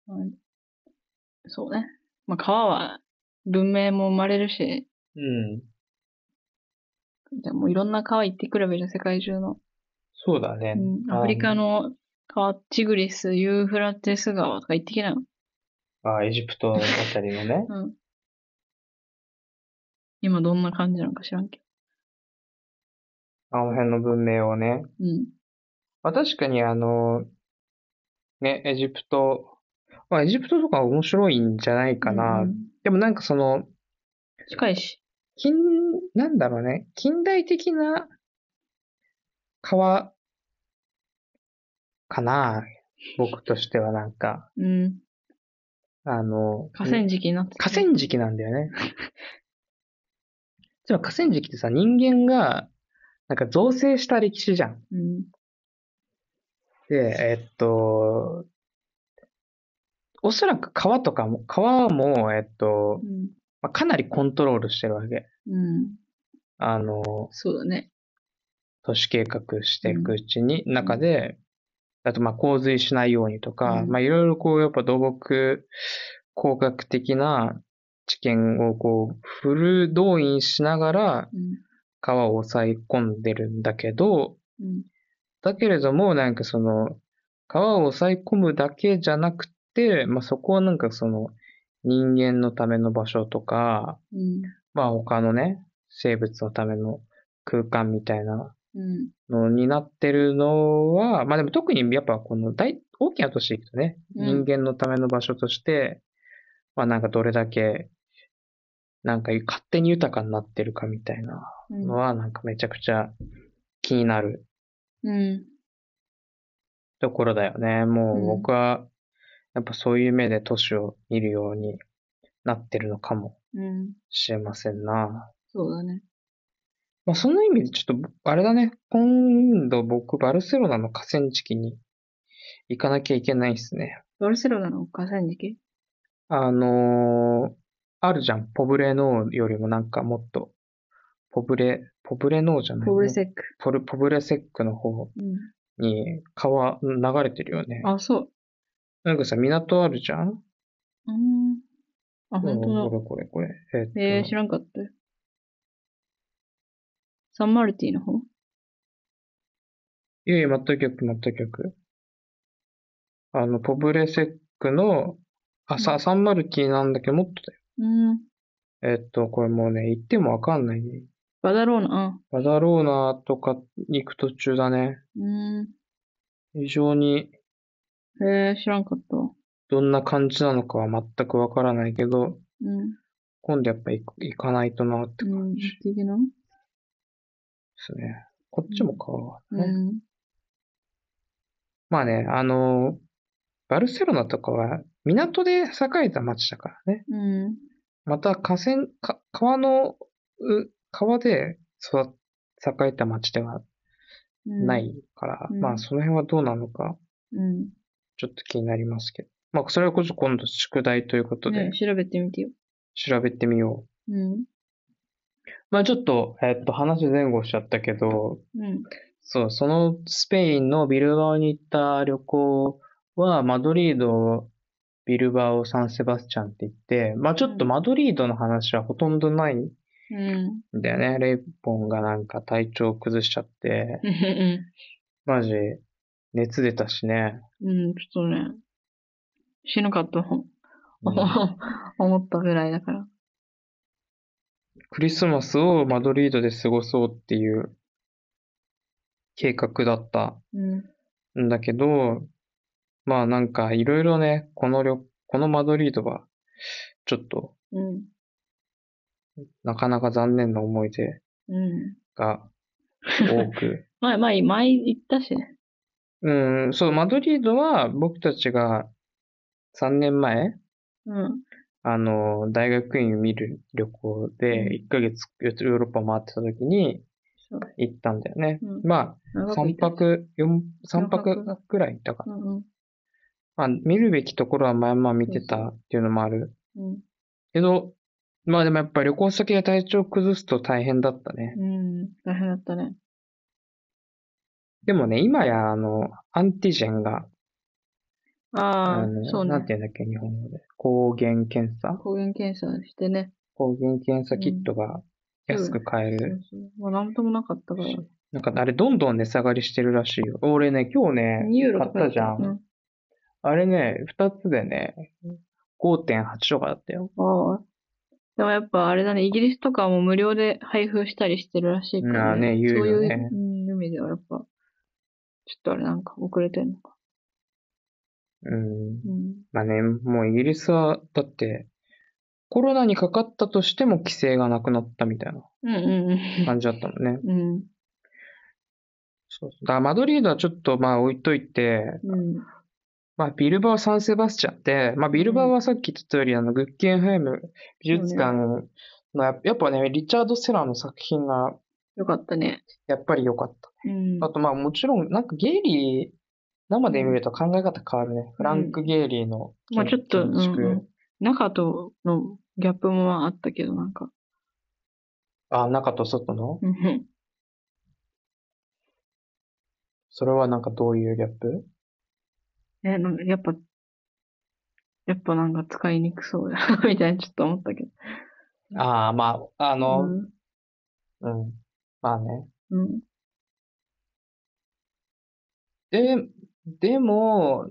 うんそうね。まあ川は文明も生まれるし、うん、じゃあもういろんな川行ってくればいいじゃん、世界中の。そうだね。うん。アフリカの川、チグリス、ユーフラテス川とか行ってきなよ。あの？あエジプトあたりのね。<laughs> うん。今どんな感じなのか知らんけあの辺の文明をね。ど。うん。まあ確かにあの、ね、エジプト、まあエジプトとか面白いんじゃないかな。うんでもなんかその、近いし。近、なんだろうね、近代的な川かな。僕としてはなんか、うん。あの、河川敷になってた河川敷なんだよね。つまり河川敷ってさ、人間が、なんか造成した歴史じゃん。うん。で、えっと、おそらく川とかも、川も、えっと、うん。まあ、かなりコントロールしてるわけ。うん。あの、そうだね。都市計画していくうちに、中で、あとまあ洪水しないようにとか、うんまあいろいろこうやっぱ土木工学的な知見をこうフル動員しながらうん。川を抑え込んでるんだけど、うん。だけれどもなんかその川を抑え込むだけじゃなくて、まあそこはなんかその人間のための場所とか、うん。まあ他のね、生物のための空間みたいなうん。のになってるのは、まあでも特にやっぱこの大、大きな都市行くとね、うん人間のための場所として、まあなんかどれだけ、なんか勝手に豊かになってるかみたいなうんのはなんかめちゃくちゃ気になるうん。ところだよね。もううん僕は、やっぱそういう目で都市を見るようになってるのかもうん。しれませんな。そうだね。まあその意味でちょっと、あれだね。今度僕、バルセロナの河川敷に行かなきゃいけないですね。バルセロナの河川敷？あのーあるじゃん。ポブレノーよりもなんかもっと、ポブレ、ポブレノーじゃないポブレセック。ポルポブレセックの方うん。に川流れてるよね。あ、そう。なんかさ、港あるじゃん？うん。あ、本当これこれこれ。えっとだ。えー、知らんかったよ。サンマルティの方？いやいや、全く逆、全く逆。あの、ポブレセックの、あ、さ、サンマルティなんだけど、もっとだよ。うん。えっと、これもうね、行ってもわかんないね。バダローナ、バダローナとかに行く途中だね。うん。非常にえー、知らんかったわ。どんな感じなのかは全くわからないけど、うん。今度やっぱ行く行かないとなってうん。感じで素敵なすね。こっちも川うね。ん。まあね、あの、バルセロナとかは港で栄えた街だからね。うん。また河川、か川の、う川で育栄えた町ではうん。ないから、うんまあその辺はどうなのか、うん。ちょっと気になりますけど。まあそれはこそ今度宿題ということでね、調べてみてよ。調べてみよう。うん。まあちょっと、えっと話前後しちゃったけど、うん。そう、そのスペインのビルバオに行った旅行は、マドリード、ビルバオ、サンセバスチャンって言って、まあちょっとマドリードの話はほとんどないんうん。だよね。レイポンがなんか体調崩しちゃって、うん。マジ、熱出たしね。うん、ちょっとね、死ぬかと思 <laughs> ったぐらいだから。クリスマスをマドリードで過ごそうっていう計画だったうん。んだけど、まあなんかいろいろね、この旅、このマドリードは、ちょっとうん。なかなか残念な思い出うん。が多く。前、前、前言ったしね。うん、そう、マドリードは僕たちが3年前、うん。あの、大学院を見る旅行うんで1ヶ月ヨーロッパ回ってた時に。行ったんだよね。うんまあ、3長くいた。泊、4、3泊くらい行ったかな。うんうん。まあ、見るべきところは前々見てたっていうのもある。うん。けど、まあでもやっぱり旅行先で体調崩すと大変だったね。うん。大変だったね。でもね、今やあの、アンティジェンが、ああの、そうね。なんて言うんだっけ、日本語で。抗原検査？抗原検査してね。抗原検査キットが安く買えそうる。そう。まあ、なんともなかったから。なんかあれどんどん値下がりしてるらしいよ。俺ね、今日ね、2ユーロ買ったじゃん。うん。あれね、二つでね、5.8とかだったよ。ああ。でもやっぱあれだね、イギリスとかも無料で配布したりしてるらしいから、ね言うよねそういう、うん、意味ではやっぱ、ちょっとあれなんか遅れてんのか。うん。うん。まあね、もうイギリスは、だって、コロナにかかったとしても規制がなくなったみたいな感じだったもんね。うん。うん。そうそう。だからマドリードはちょっとまあ置いといて、うん。まあビルバオ・サンセバスチャンって、まあビルバオはさっき言った通り、あの、グッケンハイム美術館の、ややっぱね、リチャード・セラーの作品がよかったね。やっぱり良かった。うん。あとまあもちろん、なんかゲイリー、生で見ると考え方変わるね。フランク・ゲイリーのまあちょっと、うん。中とのギャップもあったけど、なんか。あ、中と外の？うんそれはなんかどういうギャップ？え、なんかやっぱ、やっぱなんか使いにくそうだ <laughs> みたいなちょっと思ったけど。ああ、まあ、あの、うん。うん。まあね。うん。で、でも、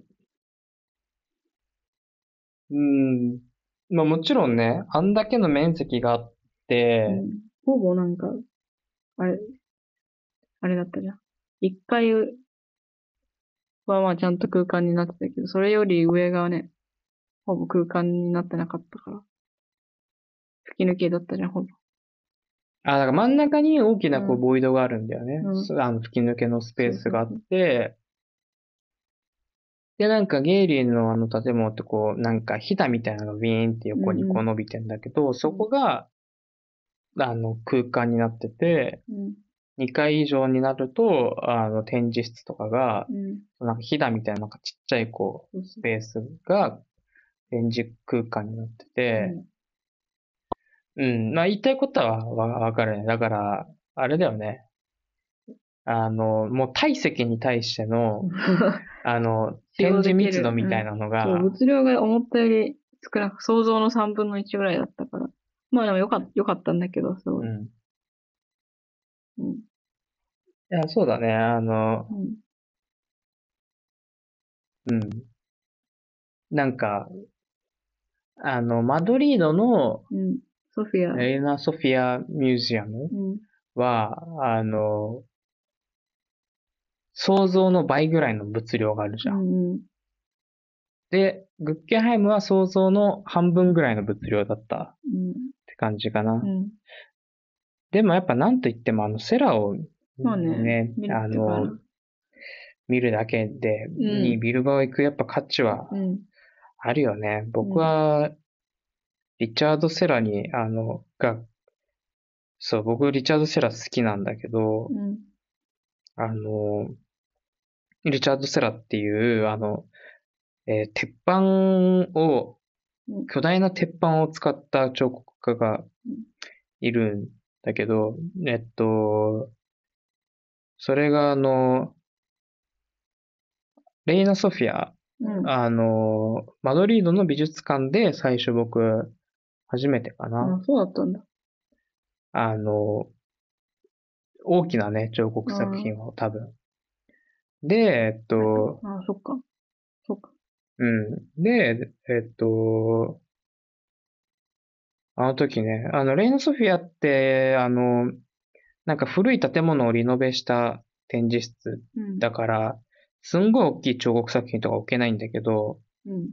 うん、まあもちろんね、あんだけの面積があって、うんほぼなんか、あれ、あれだったじゃん。一階はまあちゃんと空間になってたけど、それより上がね、ほぼ空間になってなかったから。吹き抜けだったじゃん、ほぼ。あ、だから真ん中に大きなこううんボイドがあるんだよね。うんあの吹き抜けのスペースがあって、で、なんかゲイリーのあの建物ってこう、なんかひだみたいなのがビーンって横にこう伸びてんだけど、そこが、あの空間になってて、うん。2階以上になると、あの展示室とかが、うん。なんかひだみたいななんかちっちゃいこう、スペースが展示空間になってて、うん、まあ言いたいことはわわかるね。だから、あれだよね。あの、もう体積に対しての、う <laughs> んあの、展示密度みたいなのが、そう、物量が思ったより少なく、想像の3分の1ぐらいだったから。まあでもよかった、よかったんだけど、すごい。うん。うん。いや、そうだね。あの、うん。うん。なんか、あの、マドリードのうん。ソフィア。レイナ・ソフィア・ミュージアムうん。は、あの、想像の倍ぐらいの物量があるじゃん。うん。で、グッケンハイムは想像の半分ぐらいの物量だったっうん。て感じかな。うん。でもやっぱなんといってもあのセラをまあね。見るあの、見るだけで、んにビルバオ行くやっぱ価値はうん。あるよね。僕は、リチャード・セラに、あの、が、そう、僕リチャード・セラ好きなんだけど、うん。あの、リチャード・セラっていう、あの、えー鉄板をうん、巨大な鉄板を使った彫刻家がうんいるんだけど、えっと、それがあの、レイナ・ソフィア、うん。あの、マドリードの美術館で最初僕、初めてかあな。、そうだったんだ。あの、大きなね、彫刻作品を多分。で、えっと、あ、そっか。そっか。うん。で、えっと、あの時ね、あの、レイナ・ソフィアって、あの、なんか古い建物をリノベした展示室うん。だから、すんごい大きい彫刻作品とか置けないんだけど、うん。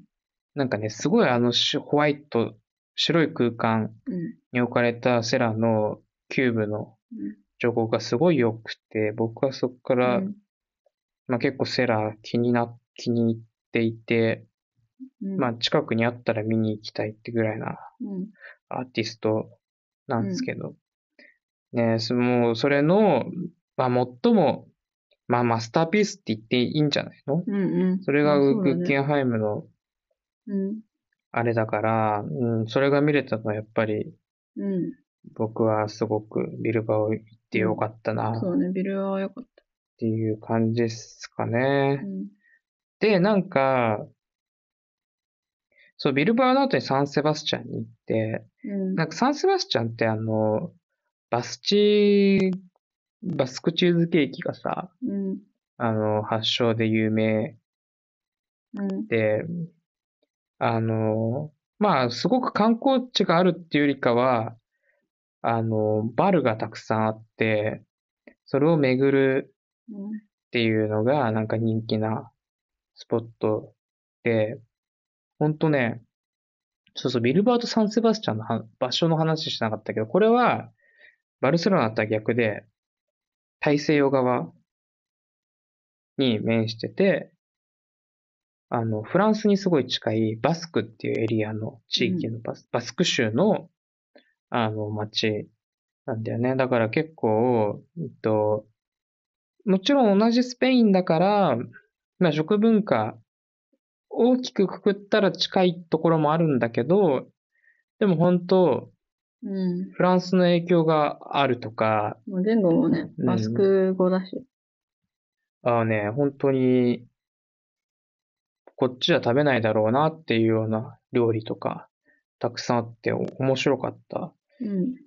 なんかね、すごいあのしホワイト、白い空間うん。に置かれたセラのキューブのうん彫刻がすごい良くて、僕はそこから、うんまあ結構セラ気にな、気に入っていて、うん。まあ近くにあったら見に行きたいってぐらいなうん。アーティストなんですけど、ねそもうそれの、まあ最も、まあマスターピースって言っていいんじゃないの？うん。うん。それがあグそうだねッケンハイムのうん。あれだから、うん、それが見れたのはやっぱりうん。僕はすごくビルバオ行ってよかったなっそうね、ビルは良かった。ていう感じですかねう。ん。で、なんか、そう、ビルバオの後にサンセバスチャンに行って、うん。なんかサンセバスチャンってあの、バスチー、バスクチーズケーキがさ、うん。あの、発祥で有名うん。で、あの、まあ、すごく観光地があるっていうよりかは、あの、バルがたくさんあって、それを巡るうん。っていうのがなんか人気なスポットで、ほんとね、そうそう、ビルバート・サンセバスチャンのは場所の話しなかったけど、これは、バルセロナとは逆で、大西洋側に面してて、あの、フランスにすごい近いバスクっていうエリアの地域のバス,、バスク州の、あの、町なんだよね。だから結構、えっと、もちろん同じスペインだから、まあ食文化、大きくくくったら近いところもあるんだけど、でも本当、うん。フランスの影響があるとか、もう言語もね、うんバスク語だし。ああね、本当に、こっちじゃ食べないだろうなっていうような料理とか、たくさんあって面白かった。うん。で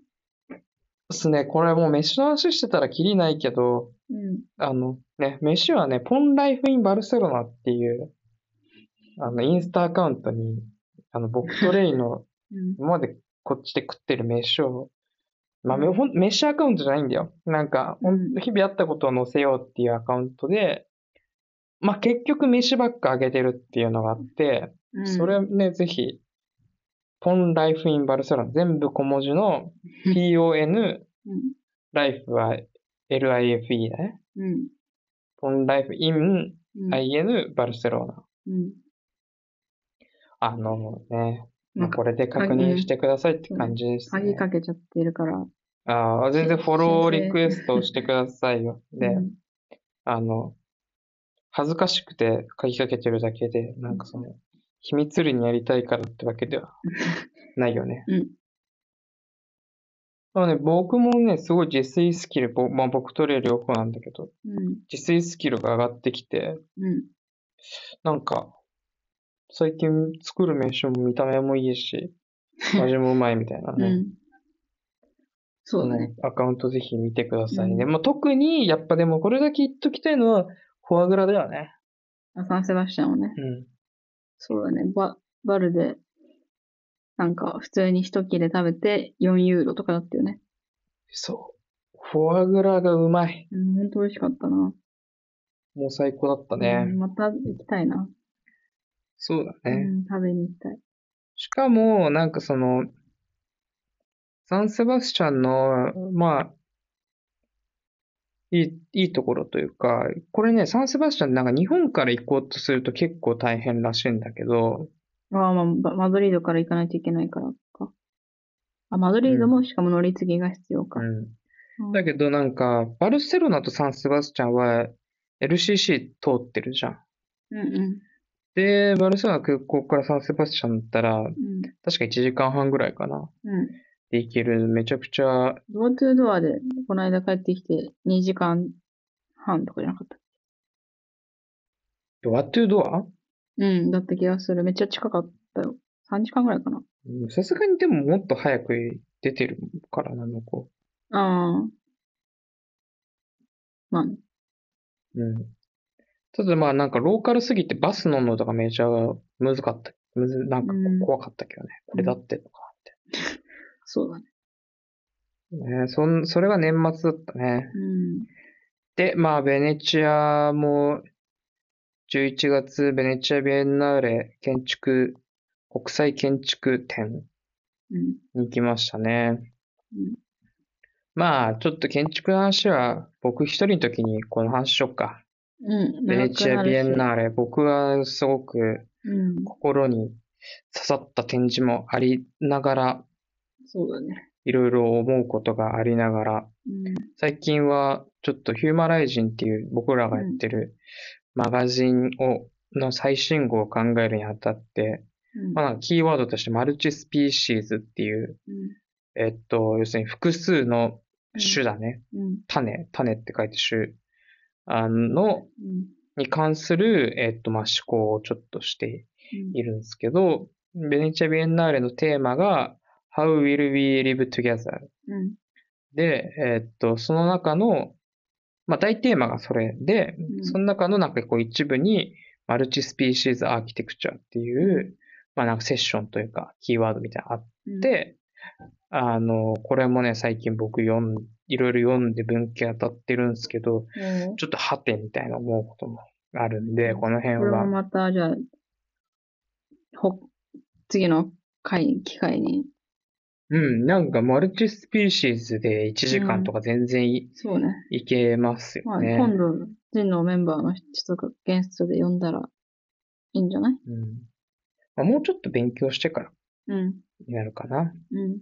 すね、これもう飯の話してたらキリないけど、うん。あのね、飯はね、ポンライフインバルセロナっていう、あの、インスタアカウントに、あの、僕とレイのうん。今までこっちで食ってる飯を、まあ、めほん飯アカウントじゃないんだよ。なんか、ほんうん日々あったことを載せようっていうアカウントで、まあ、結局飯ばっかあげてるっていうのがあって、うんそれね、ぜひ、ポンライフインバルセロナ、全部小文字の PON、うん。ライフは LIFE だね。うん。ポンライフインうん。IN バルセロナ。うん。あのね、まあ、これで確認してくださいって感じです鍵ね。かけちゃってるから。ああ、全然フォローリクエストをしてくださいよ。で、うんあの、恥ずかしくて鍵かけてるだけで、なんかその、秘密裏にやりたいからってわけではないよね。うん。まあね、僕もね、すごい自炊スキル、ぼまあ僕とれ両方なんだけど、うん。自炊スキルが上がってきて、うん。なんか、最近作る飯も見た目もいいし、<laughs> 味もうまいみたいなね。うん。そうだね。アカウントぜひ見てくださいね。うんまあ、特に、やっぱでもこれだけ言っときたいのは、フォアグラだよね。あサンセバスチャンをね。うん。そうだね。バ、バルで、なんか普通に一切れ食べて4ユーロとかだったよね。そう。フォアグラがうまい。うん、ほんと美味しかったな。もう最高だったうね。んまた行きたいな。そうだね。うん、食べに行きたい。しかも、なんかその、サンセバスチャンの、まあ、いい、いいところというか、これね、サンセバスチャンなんか日本から行こうとすると結構大変らしいんだけど、ああ、まあ、バマドリードから行かないといけないからか。あ、マドリードもしかも乗り継ぎが必要か。うん。うんだけどなんか、バルセロナとサンセバスチャンは LCC 通ってるじゃん。うんうん。で、バルセロナ空港からサンセバスチャンだったら、うん。確か1時間半ぐらいかな。うん。で行ける、めちゃくちゃ、ドアトゥードアで、この間帰ってきて2時間半とかじゃなかった。ドアトゥドア？うん、だった気がする。めっちゃ近かったよ。3時間ぐらいかな。うんさすがにでももっと早く出てるからな、向こああ。まあね、う。うん。ただまあなんかローカルすぎてバス乗るのとかめちゃ難かった。むず、なんかうん怖かったけどね。これだってとかそうだね。って。ね、そん、それが年末だったね。うん。で、まあベネチアも、11月ベネチアビエンナーレ建築、国際建築展うん。に行きましたね。うんまあ、ちょっと建築の話は僕一人の時にこの話しよっか。うん。ベネチアビエンーナーレ、僕はすごくうん。心に刺さった展示もありながら、そうだね。いろいろ思うことがありながら、うん。最近はちょっとヒューマライジンっていう僕らがやってるマガジンを、の最新号を考えるにあたって、うん。まあキーワードとしてマルチスピーシーズっていう、うん。えっと、要するに複数の種だね。うん。種、種って書いて種、あの、うん。に関する、えっと、まあ、思考をちょっとしているんですけど、ベネチア・ビエンナーレのテーマが How will we live together? うん。で、えっと、その中の、まあ、大テーマがそれで、うん。その中のなんかこう一部に、マルチスピーシーズアーキテクチャっていう、まあなんかセッションというか、キーワードみたいなのがあっうん、て、あの、これもね、最近僕読ん、いろいろ読んで文献当たってるんですけど、ちょっとハテみたいな思うこともあるんで、うん。この辺これもは、また、じゃあ、ほ、次の回、機会に。うん、なんかマルチスピーシーズで1時間とか全然い,、そうね。いけますよまあ、ね。今度、ジンのメンバーの人とかゲストで呼んだらいいんじゃない？うんまあ、もうちょっと勉強してからうん。になるかな。うん。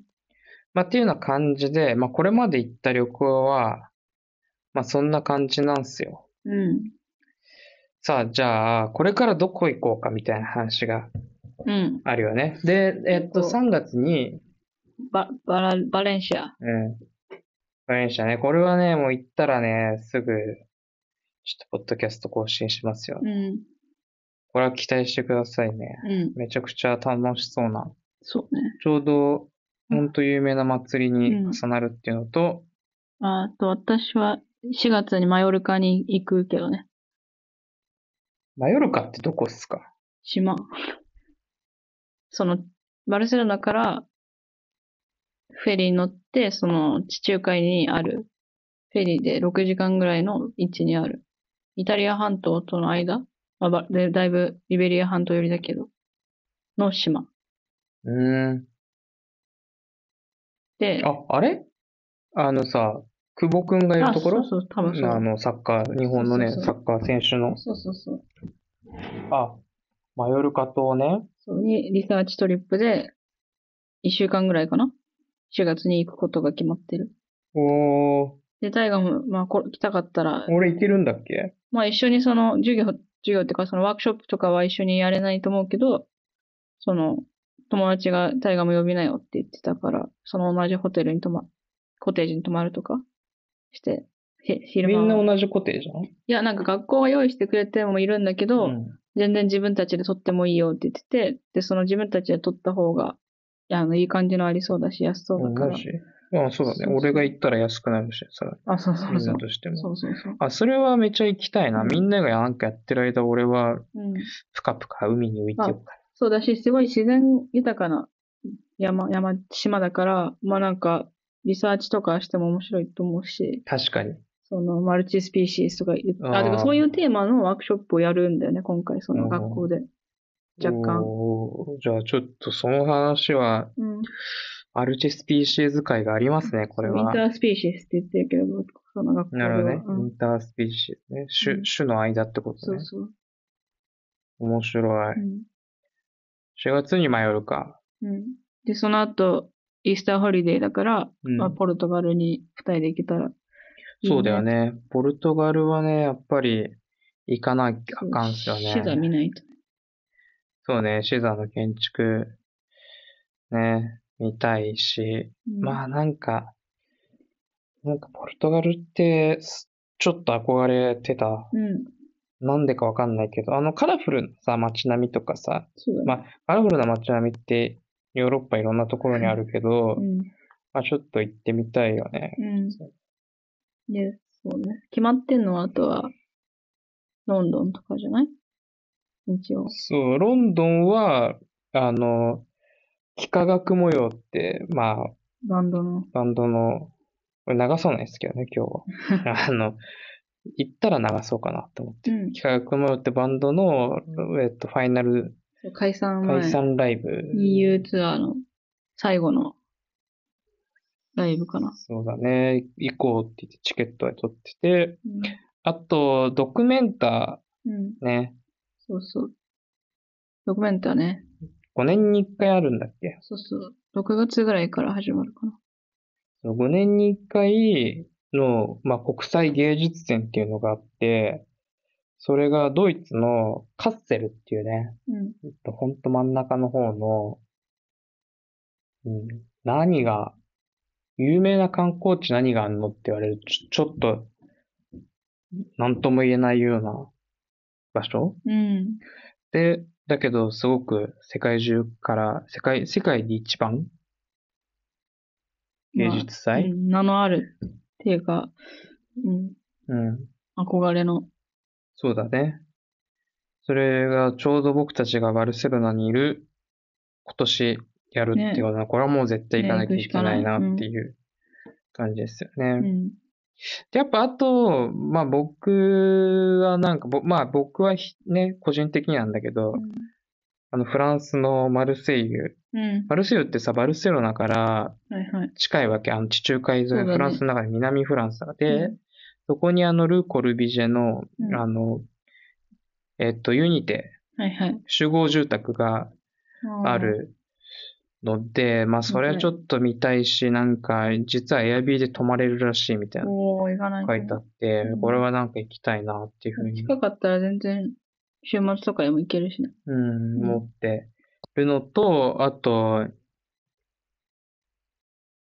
まあ、っていうような感じで、まあ、これまで行った旅行は、まあ、そんな感じなんですよ。うん。さあ、じゃあ、これからどこ行こうかみたいな話がうん。あるよね。で、えっと、ここ3月に、バ、バラ、バレンシア。うん。わかりましたね。これはね、もう行ったらね、すぐ、ちょっとポッドキャスト更新しますよ。うん。これは期待してくださいね。うん。めちゃくちゃ楽しそうな。そうね。ちょうど、うんほんと有名な祭りに重なるっていうのと、ああと、私は4月にマヨルカに行くけどね。マヨルカってどこっすか？島。その、バルセロナからフェリーに乗って、その地中海にある、フェリーで6時間ぐらいの位置にある、イタリア半島との間、まあばでだいぶリベリア半島寄りだけど、の島。うーん。で、あ、あれ？あのさ、久保くんがいるあところ？そうそう、多分そう。あの、サッカー、日本のね、そうそうサッカー選手の。そうそうそう。あ、マヨルカ島ね。そうにリサーチトリップで、一週間ぐらいかな？?4 月に行くことが決まってる。おー、で、タイガも、まあ、こ来たかったら、俺行けるんだっけ？まあ一緒にその授業、授業っていうかそのワークショップとかは一緒にやれないと思うけど、その友達がタイガも呼びなよって言ってたから、その同じホテルに泊ま、コテージに泊まるとかして、へ昼み間はんな同じコテージなの？いや、なんか学校が用意してくれてもいるんだけど、うん全然自分たちで撮ってもいいよって言ってて、で、その自分たちで撮った方が、あの、いい感じのありそうだし、安そうだからマ。ジあそうだね。俺が行ったら安くなるし、さ、あ、そうそみうんそう。なとしても。そうそうそう。あ、それはめっちゃ行きたいな。うんみんながなんかやってる間、俺はうん。ぷかぷか海に浮いてようかそうだし、すごい自然豊かな山、山、島だから、まあなんか、リサーチとかしても面白いと思うし、な。確かに。その、 multispecies とか言っあ、あーてかそういうテーマのワークショップをやるんだよね、今回、その学校で。若干。じゃあちょっとその話は、うん。 multispecies 会がありますね、これは inter species って言ってるけど、その学校では。なるほどね。うん interspecies ね。種、うん種の間ってことね。そうそう。面白い。うん。4月に迷うか。うん。で、その後、イースターホリデーだから、うんまあ、ポルトガルに二人で行けたらいいそうだよ。ね。ポルトガルはね、やっぱり行かなきゃあかんっすよね。シザ見ないと。そうね、シザの建築、ね、見たいし、うんまあなんか、なんかポルトガルって、すちょっと憧れてた。うん。なんでかわかんないけど、あのカラフルなさ、街並みとかさ、ね。まあ、カラフルな街並みってヨーロッパいろんなところにあるけど、うん。まあちょっと行ってみたいよね。うん。で、そうね。決まってんのは、あとは、ロンドンとかじゃない？一応。そう、ロンドンは、あの、幾何学模様って、まあ、バンドの。バンドの、これ流さないですけどね、今日は。<laughs> あの、行ったら流そうかなと思って。うん。幾何学模様ってバンドの、えっと、ファイナル解散前。解散ライブ。EU ツアーの最後のライブかな。そうだね。行こうって言ってチケットは取ってて、うん。あと、ドキュメンタうん。ーね。そうそう。ドキュメンターね。5年に1回あるんだっけ？そうそう。6月ぐらいから始まるかな。5年に1回の、まあ、国際芸術展っていうのがあって、それがドイツのカッセルっていうね、うん。とほんと真ん中の方の、うん、何が、有名な観光地何があんのって言われると、ちょちょっと、なんとも言えないような場所？うん。で、だけどすごく世界中から、世界、世界で一番芸術祭、うん名のあるっていうか、うん。うん憧れの。そうだね。それがちょうど僕たちがバルセロナにいる今年やるっていうことは、これはもう絶対行かなきゃいけないなっていう感じですよね。うん。で、やっぱあと、まあ僕はなんか、ぼまあ僕はひね、個人的になんだけど、あのフランスのマルセイユ。うん。マルセイユってさ、バルセロナからはいはい。近いわけ。あの地中海沿い、そうだねフランスの中で南フランスだから。で、うんそこにあのル・コルビジェの、うんあの、えっと、ユニテ、はいはい。集合住宅があるので、まあそれはちょっと見たいし、なんか、実はエアビーで泊まれるらしいみたいなのおー、行かないと書いてあってう、んこれはなんか行きたいなっていうふうに、近かったら全然、週末とかでも行けるしね。うん、うん思ってるのと、あと、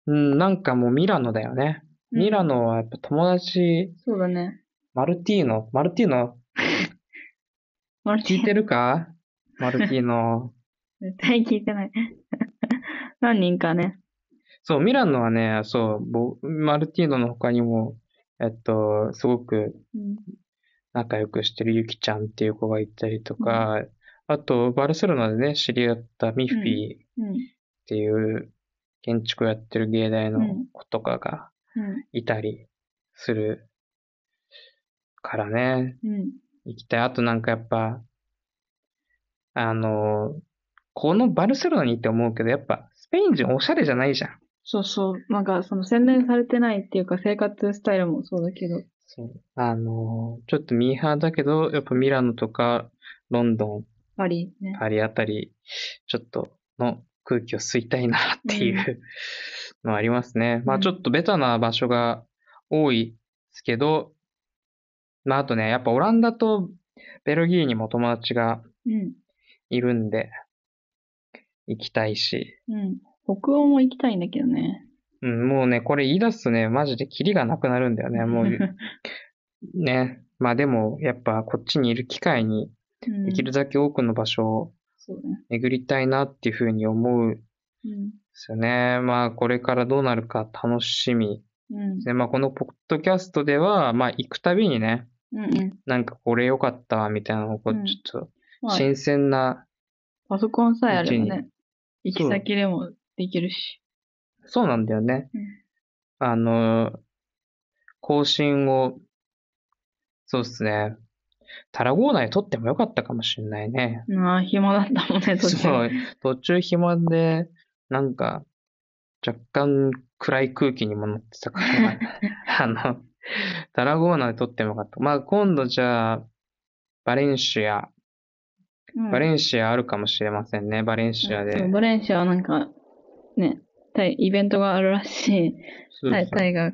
うん、なんかもうミラノだよね。ミラノはやっぱ友達、そうだね。マルティーノ、マルティーノ、<laughs> マルティ聞いてるか？マルティーノ。<laughs> 絶対聞いてない。何人かね。そう、ミラノはね、そう、ぼマルティーノの他にも、えっと、すごくうん。仲良くしてるユキちゃんっていう子がいたりとか、あと、バルセロナでね、知り合ったミッフィーっうん。ていう建築をやってる芸大のうん子とかがうん。いたりするからね、うん。行きたい。あとなんかやっぱ、あの、このバルセロナに行って思うけど、やっぱスペイン人おしゃれじゃないじゃん。そうそう。なんか、その洗練されてないっていうか、生活スタイルもそうだけど。そう。あの、ちょっとミーハーだけど、やっぱミラノとかロンドンパリね。パリあたり、ちょっとの空気を吸いたいなっていうのはありますね。まあうんちょっとベタな場所が多いですけど、まああとね、やっぱオランダとベルギーにも友達がうん。いるんで、行きたいし、うん。北欧も行きたいんだけどね。うん、もうね、これ言い出すとね、マジでキリがなくなるんだよね、もう。<laughs> ね。まあでも、やっぱこっちにいる機会に、うんできるだけ多くの場所を。巡りたいなっていうふうに思うんでうん。すよね。まあこれからどうなるか楽しみ。うん。で、まあこのポッドキャストでは、まあ行くたびにね、うんうん。なんかこれ良かったわみたいなのをちょっとまあ、新鮮な、パソコンさえあればね、行き先でもできるし。そうなんだよね。うんあの、更新を、そうですね。タラゴーナで撮ってもよかったかもしれないね。まあ、暇だったもんね、途中。そう、途中暇で、なんか、若干暗い空気にもなってたから、<laughs> あの、タラゴーナで撮ってもよかった。まあ今度じゃあ、バレンシア、うんバレンシアあるかもしれませんね、バレンシアで。バレンシアはなんか、ね、タイイベントがあるらしい。タイタイが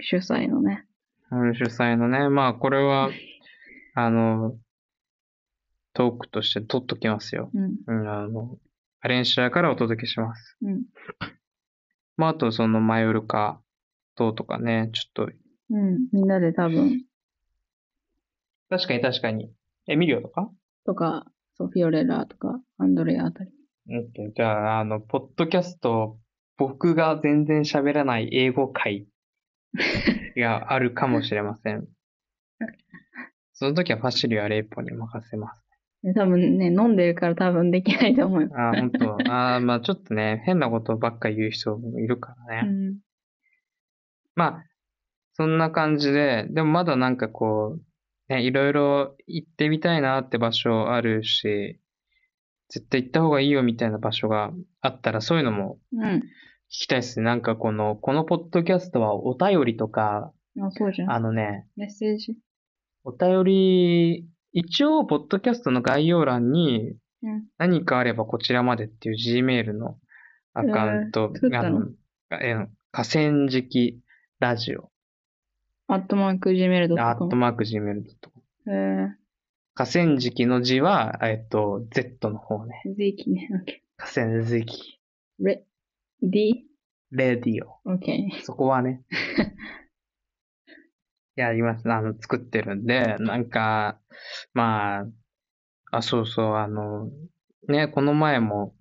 主催のね。うん主催のね、まあこれは、<laughs> あの、トークとして撮っときますよ。うん。うん、あの、バレンシアからお届けします。うん。<laughs> まああとそのマヨルカ島とかね、ちょっと、うん。みんなで多分、確かに確かに。エミリオとか？とか、そう、フィオレラとか、アンドレアあたり。うんじゃあ、あの、ポッドキャスト、僕が全然喋らない英語会 <laughs> があるかもしれません。<laughs> その時はファシリはレイポに任せます。ね、多分ね、飲んでるから多分できないと思うよ。あー、本当あーまあちょっとね、<laughs> 変なことばっか言う人もいるからね。うん。まあ、そんな感じで、でもまだなんかこう、ね、いろいろ行ってみたいなって場所あるし、絶対行った方がいいよみたいな場所があったら、そういうのもうん。聞きたいですね。なんかこの、このポッドキャストはお便りとか、あ、そうじゃん。あのね、メッセージ？お便り、一応、ポッドキャストの概要欄にうん。何かあればこちらまでっていう Gmail のアカウント、えー作ったの？あの、えー河川敷ラジオ、アットマークアット Gmail.com。マーク Gmail.com。え河川敷の字は、えっと、Z の方ね。ー、Z ね。OK。河川敷、レ、D? レディオ。OK。そこはね。<laughs> やります。あの、作ってるんで、なんか、まあ、あ、そうそう、あの、ね、この前も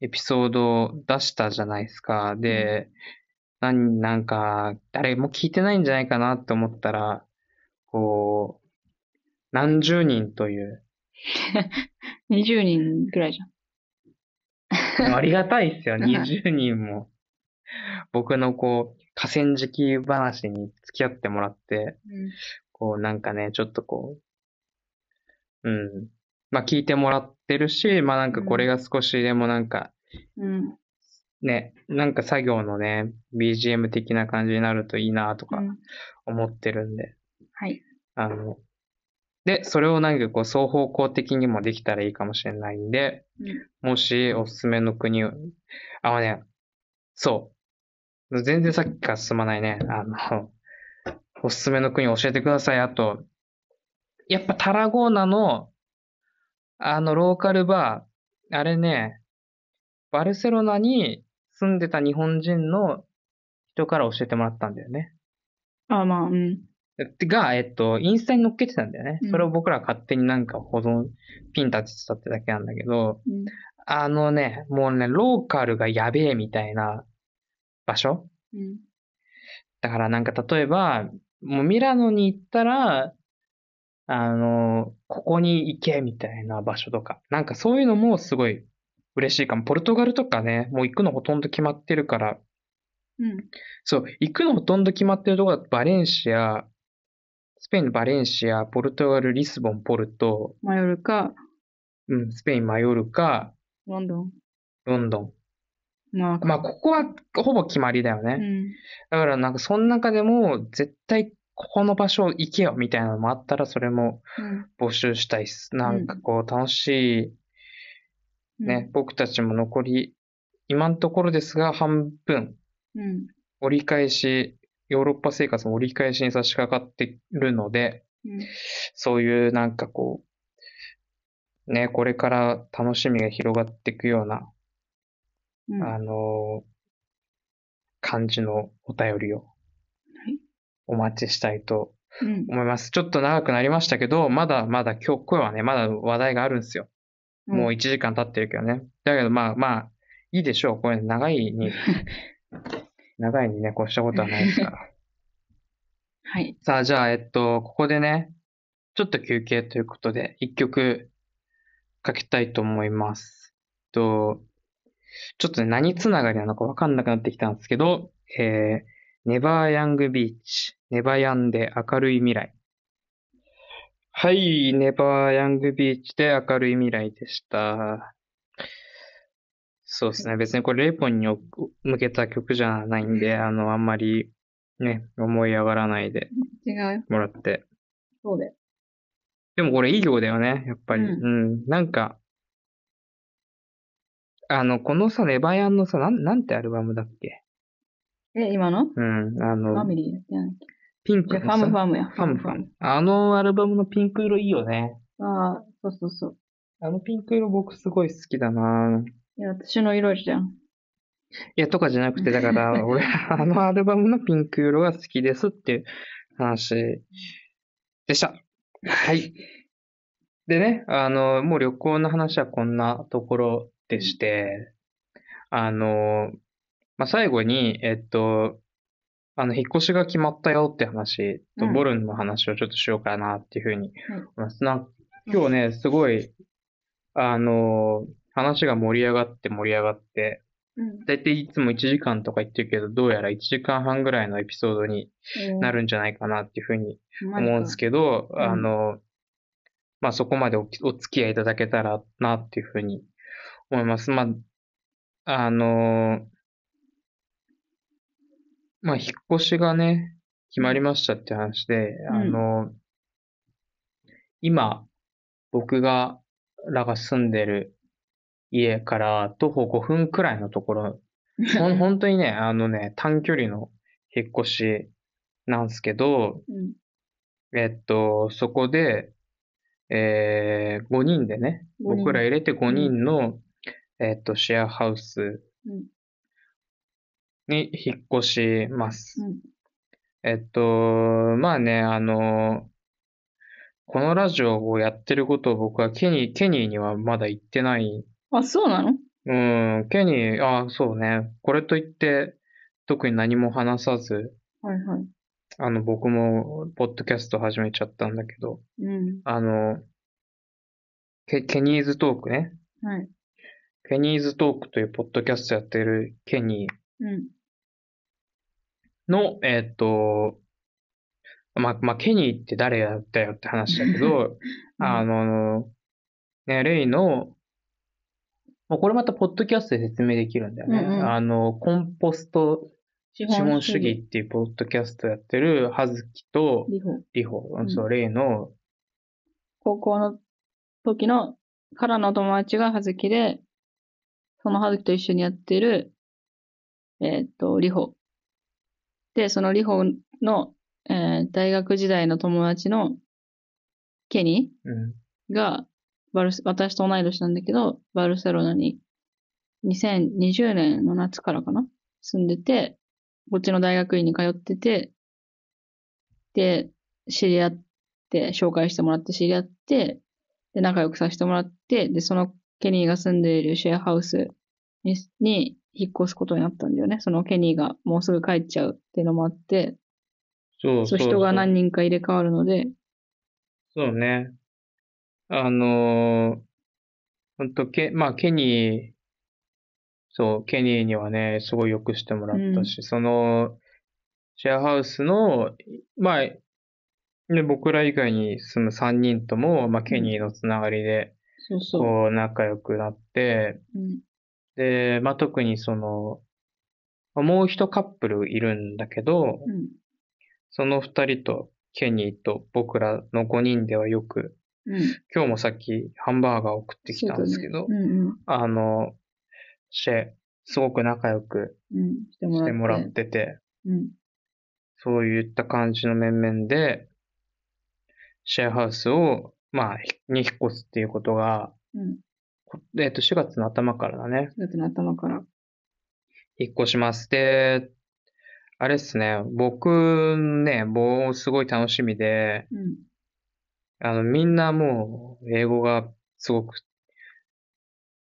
エピソードを出したじゃないですか。で、なん、なんか、誰も聞いてないんじゃないかなって思ったら、こう、何十人という、<laughs> 20人ぐらいじゃん。ありがたいっすよ、<laughs> 20人も。僕のこう、河川敷話に付き合ってもらって、こうなんかね、ちょっとこう、うん。まあ聞いてもらってるし、まあなんかこれが少しでもなんか、うん。ね、なんか作業のね、BGM 的な感じになるといいなとかうん。思ってるんで、はい。あの、で、それをなんかこう双方向的にもできたらいいかもしれないんで、うんもしおすすめの国を、あのね、そう。全然さっきから進まないね。あの、おすすめの国教えてください。あと、やっぱタラゴーナの、あの、ローカルバー、あれね、バルセロナに住んでた日本人の人から教えてもらったんだよね。あ、まあ、うん。が、えっと、インスタに載っけてたんだよねう。んそれを僕ら勝手になんか保存、ピン立ててたってだけなんだけど、うん。あのね、もうね、ローカルがやべえみたいな場所うん。だからなんか例えば、もうミラノに行ったら、あの、ここに行けみたいな場所とか。なんかそういうのもすごい嬉しいかも。ポルトガルとかね、もう行くのほとんど決まってるから。うん。そう、行くのほとんど決まってるところだとバレンシア、スペインのバレンシア、ポルトガル、リスボン、ポルト、マヨルカ、うん、スペイン、マヨルカ、ロンドン。ロンドン。まあ、まあ、ここはほぼ決まりだよね。うん。だからなんかその中でも絶対ここの場所行けよみたいなのもあったら、それもうん。募集したいっす。なんかこう、楽しい、ね、僕たちも残り、今のところですが、半分、うん。折り返し、ヨーロッパ生活も折り返しに差し掛かってるので、うん。そういうなんかこう、ね、これから楽しみが広がっていくような、うん。あのー感じのお便りをいお待ちしたいとうん。思います。ちょっと長くなりましたけど、まだまだ今日、声はね、まだ話題があるんですよ。もう1時間経ってるけどね。だけどまあまあ、いいでしょう。これ長いに、<laughs> 長いにね、越したことはないですから。<laughs> はい。さあ、じゃあ、えっと、ここでね、ちょっと休憩ということで、一曲かけたいと思います。と、ちょっとね、何つながりなのかわかんなくなってきたんですけど、えー、ネバーヤングビーチ、ネバヤンで明るい未来。はい、ネバーヤングビーチで明るい未来でした。そうですね。別にこれレイポンに向けた曲じゃないんで、あの、あんまりね、思い上がらないで違うよ。もらって。そうだよ。でもこれいい曲だよね、やっぱり。ううん。なんか、あの、このさ、ネバヤンのさ、なん、なんてアルバムだっけ？え、今の？うん。あフのァ、ミリーやってないっけ？ピンクファムファァムや。ファムファム。あのアルバムのピンク色いいよね。ああ、そうそうそう。あのピンク色僕すごい好きだないや、私の色じゃん。いや、とかじゃなくて、だから、<laughs> 俺、あのアルバムのピンク色が好きですっていう話でした。はい。でね、あの、もう旅行の話はこんなところでして、あの、まあ、最後に、えっと、あの、引っ越しが決まったよって話と、うんボルンの話をちょっとしようかなっていうふうにはい思います。なん今日ね、すごい、あの、話が盛り上がって盛り上がって、うん。だいたいいつも1時間とか言ってるけど、どうやら1時間半ぐらいのエピソードになるんじゃないかなっていうふうに思うんですけど、うんあの、まあ、そこまでおお付き合いいただけたらなっていうふうに思います。まあ、あの、まあ、引っ越しがね、決まりましたって話で、うんあの、今、僕が、らが住んでる家から徒歩5分くらいのところほん、<laughs> 本当にね、あのね、短距離の引っ越しなんですけど、うん。えっと、そこで、えー、5人でね、五人僕ら入れて5人の、えっと、シェアハウスうん。に引っ越します。うん。えっと、まあね、あの、このラジオをやってることを僕はケニー、ケニーにはまだ言ってないあ、そうなの？うん、ケニー、あそうね。これといって、特に何も話さず、はいはい。あの、僕も、ポッドキャスト始めちゃったんだけど、うん。あの、ケ、ケニーズトークね。はい。ケニーズトークというポッドキャストやってるケニーうん。の、えーっと、ま、まあ、ケニーって誰だったよって話だけど、<laughs> あの、ね、レイの、まあこれまたポッドキャストで説明できるんだよね。うんうんあの、コンポスト資資本主義。っていうポッドキャストやってる、はずきとリホ。リホ、んそう、レイの、高校の時の、からの友達が葉月で、その葉月と一緒にやってる、えーっと、リホ。で、そのリホの、えー大学時代の友達のケニうん、ーが、バルス、私と同い年なんだけど、バルセロナに2020年の夏からかな？住んでて、こっちの大学院に通ってて、で、知り合って、紹介してもらって知り合って、で、仲良くさせてもらって、で、そのケニーが住んでいるシェアハウスにに引っ越すことになったんだよね。そのケニーがもうすぐ帰っちゃうっていうのもあって、そうそう人が何人か入れ替わるので、そうね。あのー、ほんと、け、まあ、ケニー、そう、ケニーにはね、すごいよくしてもらったし、その、シェアハウスの、まあ、ね、僕ら以外に住む3人とも、まあ、ケニーのつながりで、そうそう。こう、仲良くなって、うんで、まあ、特にその、まあもう一カップルいるんだけど、うんその二人とケニーと僕らの5人ではよく、うん。今日もさっきハンバーガーを送ってきたんですけど、そうだねうんあの、シェ、すごく仲良く。してもらって。してうん。そういった感じの面々で、シェアハウスを、まあ、に引っ越すっていうことが、えっと、4月の頭からだね。4月の頭から。引っ越します。で、あれっすね、僕ね、もうすごい楽しみで、うん。あの、みんなもう、英語がすごく、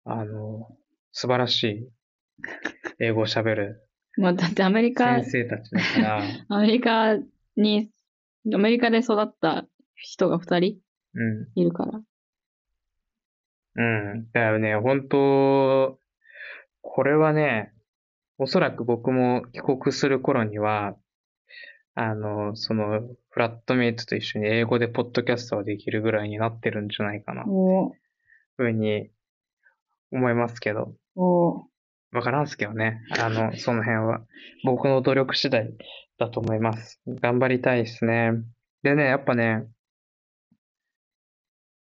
あの、素晴らしい英語を喋る <laughs> まあ、だってアメリカ先、生たちだから、<laughs> アメリカに、アメリカで育った人が2人うん。いるから。うん。だよね、本当これはね、おそらく僕も帰国する頃には、あの、その、flatmate と一緒に英語でポッドキャストができるぐらいになってるんじゃないかな、ふうに思いますけど、わからんすけどね。あの、その辺は。僕の努力次第だと思います。頑張りたいですね。でね、やっぱね、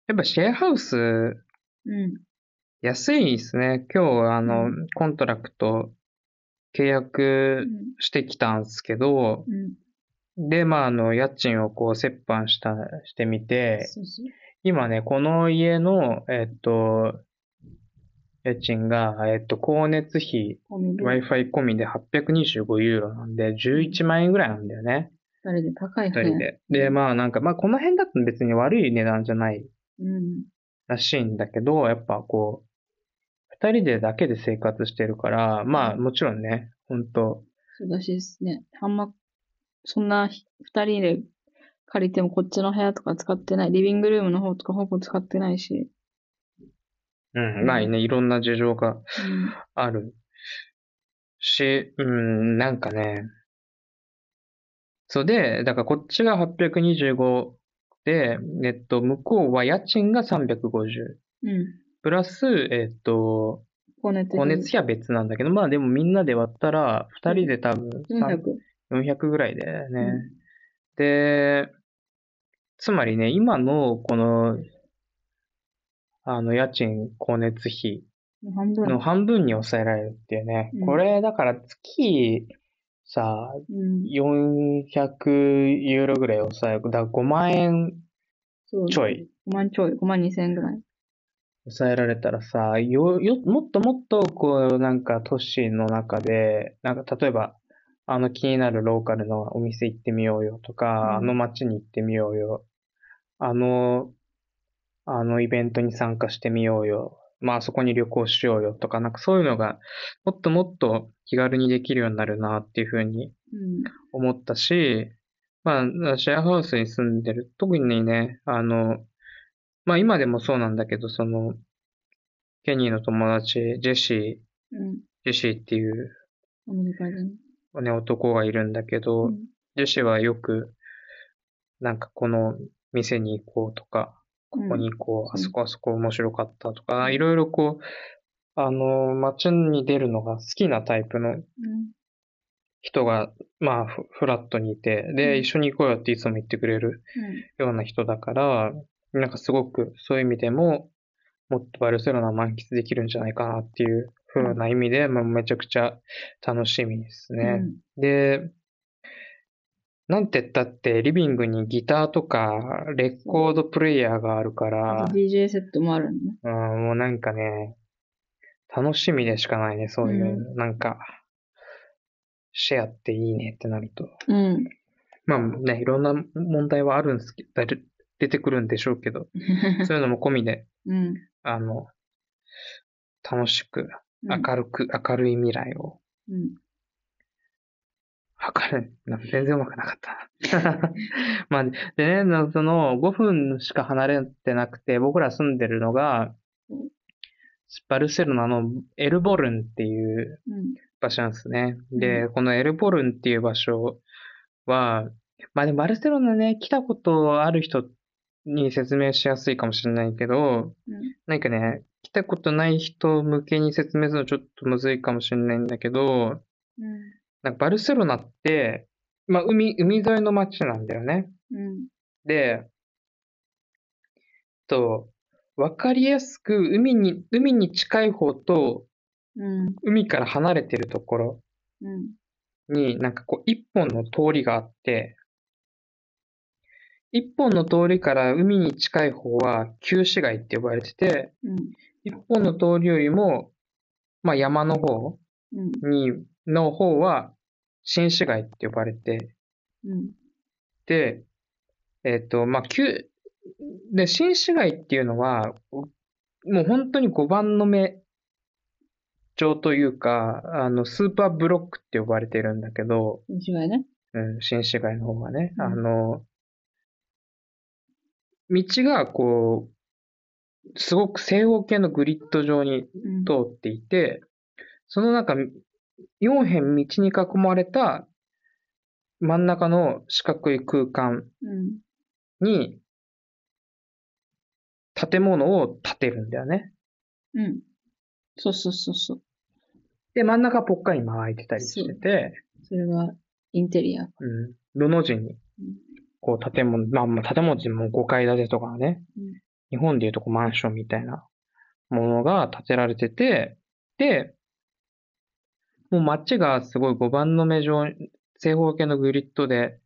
やっぱシェアハウスうん。安いですね。今日、あの、うん contract契約してきたんですけど、うん。で、まあ、あの、家賃をこう折半した、してみて、そうそう。今ね、この家の、えっと、家賃が、えっと、光熱費、Wi-Fi 込みで825ユーロなんで、11万円ぐらいなんだよね。二人で高い二人で。で、まあなんか、まあこの辺だと別に悪い値段じゃないうん。らしいんだけど、やっぱこう、二人でだけで生活してるから、まあもちろんね、本当そうだしですね。あんま、そんなひ二人で借りてもこっちの部屋とか使ってない。リビングルームの方とかほぼ使ってないし。うん、まあね、いろんな事情がうん。あるし、うん、なんかね、そうで、だからこっちが825で、えっと、向こうは家賃が350。うん。プラス、えっと、光熱熱費は別なんだけど、まあでもみんなで割ったら、二人で多分400。400ぐらいだよね。うんで、つまりね、今のこの、あの、家賃、光熱費。の半分に抑えられるっていうね。うんこれ、だから月、さ、うん。400ユーロぐらい抑える。だから5万円ちょい。5万ちょい。5万2千円ぐらい。抑えられたらさ、よ、よ、もっともっと、こう、なんか都市の中で、なんか例えば、あの気になるローカルのお店行ってみようよとか、うんあの街に行ってみようよ。あの、あのイベントに参加してみようよ。まあそこに旅行しようよとか、なんかそういうのが、もっともっと気軽にできるようになるなっていうふうにうん。思ったし、まあ、シェアハウスに住んでる、特にね、あの、まあ今でもそうなんだけど、その、ケニーの友達、ジェシー、うん。ジェシーっていうね。ね、男がいるんだけど、うんジェシーはよく、なんかこの店に行こうとか、ここに行こう、うんあそこあそこ面白かったとか、いろいろこう、あの、街に出るのが好きなタイプのうん。人が、まあ、フフラットにいて、うんで、一緒に行こうよっていつも言ってくれるような人だから、なんかすごくそういう意味でも、もっとバルセロナを満喫できるんじゃないかなっていう風な意味で、まあ、めちゃくちゃ楽しみですうん。ね。で、なんて言ったって、リビングにギターとか、レコードプレイヤーがあるかうん。ら DJ セットもあるのね。うん、もうなんかね、楽しみでしかないね、そういう、なんか、シェアっていいねってなると。うん。まあね、いろんな問題はあるんですけど、出出てくるんでしょうけど、<laughs> そういうのも込みで、うん。あの、楽しく、うん明るく、明るい未来を、うん。明るい、なんか全然うまくなかったな。<laughs> まあ、でね、なその5分しか離れてなくて、僕ら住んでるのがうん、バルセロナのエルボルンっていううん。場所なんですね。で、このエルボルンっていう場所は、まあでもバルセロナね、来たことある人に説明しやすいかもしれないけど、うん。なんかね、来たことない人向けに説明するのちょっとむずいかもしれないんだけど、うん。なんかバルセロナって、まあ、海、海沿いの町なんだよね。うん。で、と、わかりやすく海に、海に近い方とうん。海から離れてるところうん。になんかこう一本の通りがあって、一本の通りから海に近い方は旧市街って呼ばれてて、うん。一本の通りよりも、まあ山の方うん。に、の方は新市街って呼ばれてうん。て、えっ、と、まあ旧、で、新市街っていうのは、もう本当に5番の目町というか、あの、スーパーブロックって呼ばれてるんだけど、違いね。うん、新市街の方がね、うんあの、道がこう、すごく正方形のグリッド状にうん。通っていて、その中、4辺道に囲まれた真ん中の四角い空間うん。に建物を建てるんだよね。うん。そうそうそうそう。で、真ん中ぽっかり間空いてたりしてて、それがインテリア。うん、どの字にうん、こう建物、まあまあ建物っても5階建てとかね、うん日本でいうとこうマンションみたいなものが建てられてて、で、もう街がすごい5番の目状、正方形のグリッドで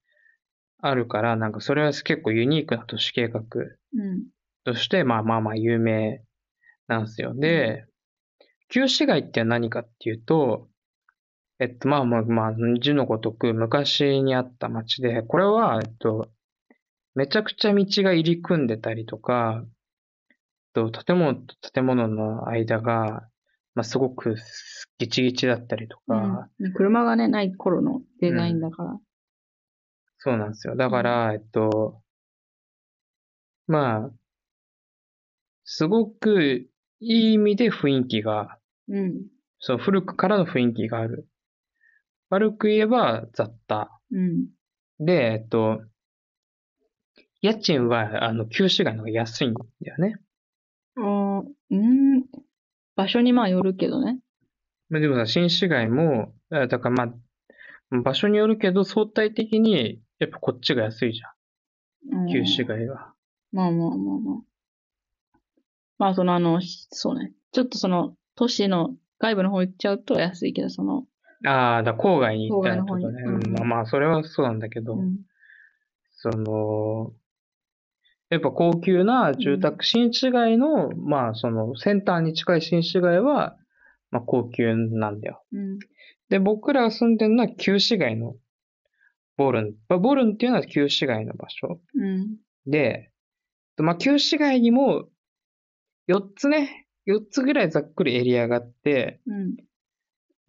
あるから、なんかそれは結構ユニークな都市計画うん。として、まあまあまあ有名なんですよ。で、旧市街って何かっていうと、えっと、まあまあまあ、字のごとく昔にあった町で、これは、えっと、めちゃくちゃ道が入り組んでたりとか、と、建物と建物の間が、まあすごくギチギチだったりとか、うん、車がね、ない頃のデザインだから。そうなんですよ。だから、えっと、まあ、すごくいい意味で雰囲気が、うん。そう、古くからの雰囲気がある。悪く言えば雑多。うん。で、えっと、家賃は、あの、旧市街の方が安いんだよね。あーうん。場所にまあよるけどね。まあでもさ、新市街も、あだからまあ、場所によるけど、相対的に、やっぱこっちが安いじゃうんん。旧市街は。まあまあまあまあ。まあそのあの、そうね。ちょっとその、都市の外部の方行っちゃうと安いけど、その、ああ、だ郊外に行ったりとかね。まあまあ、それはそうなんだけど、うん。その、やっぱ高級な住宅、新市街の、まあその、センターに近い新市街は、まあ高級なんだよ。うん。で、僕らが住んでるのは旧市街のボルン。まあボルンっていうのは旧市街の場所。うん。で、まあ旧市街にも4つね、4つぐらいざっくりエリアがあって、うん。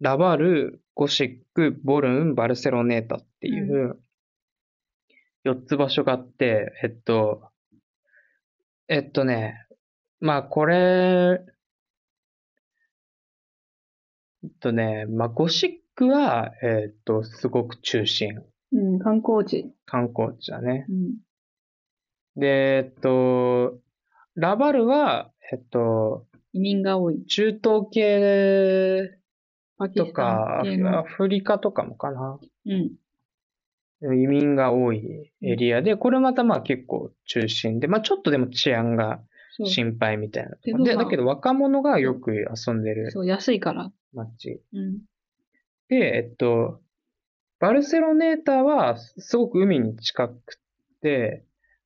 ラバル、ゴシック、ボルン、バルセロネータっていう4つ場所があって、えっと、えっとね、まあこれ、えっとね、まあゴシックは、えっと、すごく中心。うん。観光地。観光地だね。うん。で、えっと、ラバルは、えっと、移民が多い。中東系とか、ア。フリカとかもかな。うん。移民が多いエリアで、これまたまあ結構中心で、まあちょっとでも治安が。心配みたいなで、だけど若者がよく遊んでるそう、安いから。街。うん。で、えっと、バルセロネータはすごく海に近くて、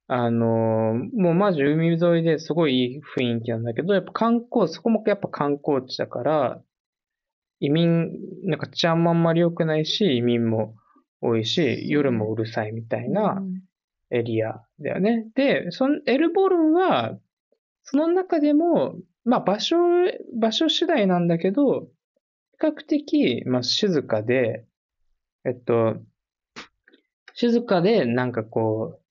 あの、もうマジ海沿いですごいいい雰囲気なんだけど、やっぱ観光、そこもやっぱ観光地だから、移民、なんか治安もあんまり良くないし、移民も多いし、夜もうるさいみたいなうんエリアだよね。で、そのエルボルンは、その中でも、まあ場所、場所次第なんだけど、比較的、まあ静かで、えっと、静かでなんかこう、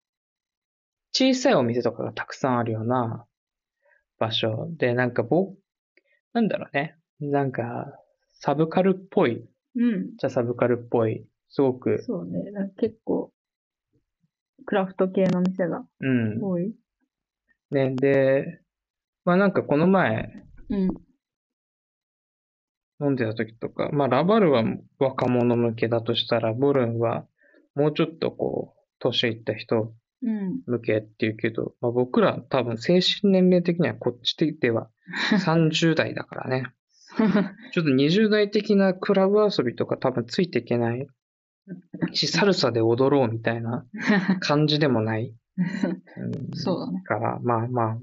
小さいお店とかがたくさんあるような場所で、なんかぼ、なんだろうね。なんか、サブカルっぽい、うん。じゃサブカルっぽい、すごく、そうね。なんか結構、クラフト系の店がうん。多い。ね、で、まあなんかこの前うん。飲んでた時とか、まあラバルは若者向けだとしたら、ボルンはもうちょっとこう、年いった人うん。向けっていうけど、まあ、僕ら多分精神年齢的にはこっちでは <laughs> 30代だからね。<laughs> ちょっと20代的なクラブ遊びとか多分ついていけない <laughs> し、サルサで踊ろうみたいな <laughs> 感じでもない。う <laughs> んそうだね。から、まあま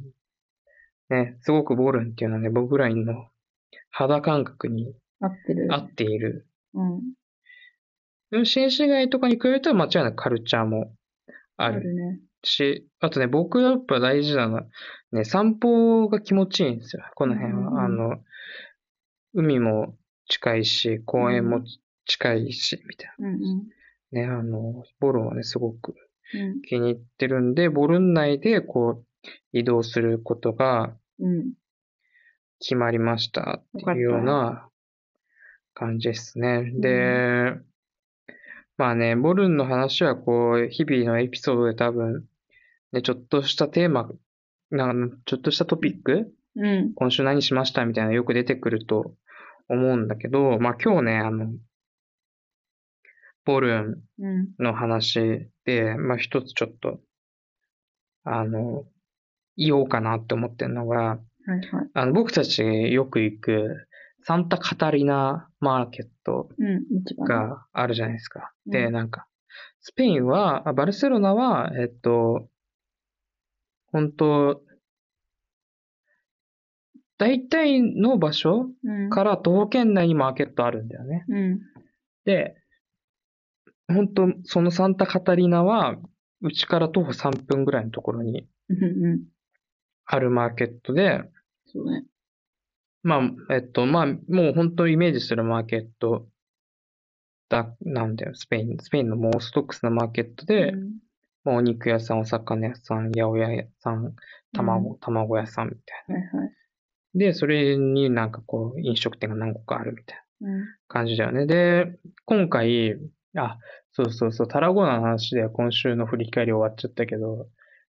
あ、ね、すごくボルンっていうのはね、僕らの肌感覚に合ってる。合っている。うん。でも新市街とかに比べたら間違いなくカルチャーもあるあるね。し、あとね、僕やっぱ大事なのは、ね、散歩が気持ちいいんですよ。この辺うんは。あの、海も近いし、公園も近いし、みたいうんうん。な。ね、あの、ボルンはね、すごくうん。気に入ってるんで、ボルン内でこう、移動することがうん。決まりましたっていうような感じですね。で、まあね、ボルンの話はこう、日々のエピソードで多分、ね、ちょっとしたテーマ、なんかちょっとしたトピックうん。今週何しましたみたいなのよく出てくると思うんだけど、まあ今日ね、あの、ボルンうん。の話で、まあ一つちょっと、あの、言おうかなって思ってるのが、はいはい。あの、僕たちよく行くサンタカタリナマーケット。があるじゃないですか。うんで、なんか、スペインは、あバルセロナは、えっと、本当大体の場所うん。から徒歩圏内にマーケットあるんだよね。うん。で、本当そのサンタカタリナは、うちから徒歩3分ぐらいのところにうん。うん。あるマーケットで、そうね。まあ、えっと、まあ、もう本当イメージするマーケットだ、なんだよ、スペイン、スペインのもうオーソドックスなマーケットで、うんまあ、お肉屋さん、お魚屋さん、八百屋さん、卵、卵屋さんみたいはいはい。な。で、それになんかこう、飲食店が何個かあるみたいなうん。感じだよね。で、今回、あ、そうそうそう、タラゴーナの話では今週の振り返り終わっちゃったけど、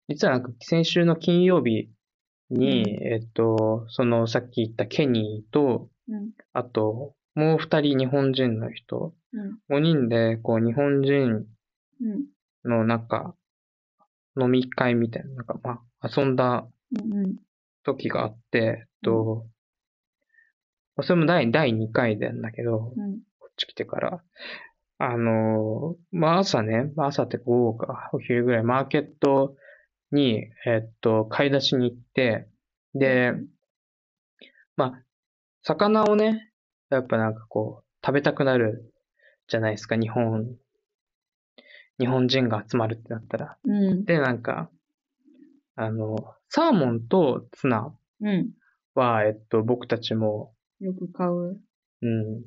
実はなんか先週の金曜日に、うえっと、そのさっき言ったケニーと、うん。あと、もう二人日本人の人、うん。五人で、こう、日本人うん。のなんか、飲み会みたいな、なんか、まあ、遊んだうん。時があって、えっと、まあそれも第、第2回なんだけど、うん。こっち来てから、あのーまあ、朝ね、まあ朝って午後か、お昼ぐらい、マーケットに、えっと、買い出しに行って、で、まあ、魚をね、やっぱなんかこう、食べたくなるじゃないですか、日本、日本人が集まるってなったら。うん。で、なんか、あの、サーモンとツナうん。は、えっと、僕たちも、よく買う。うん。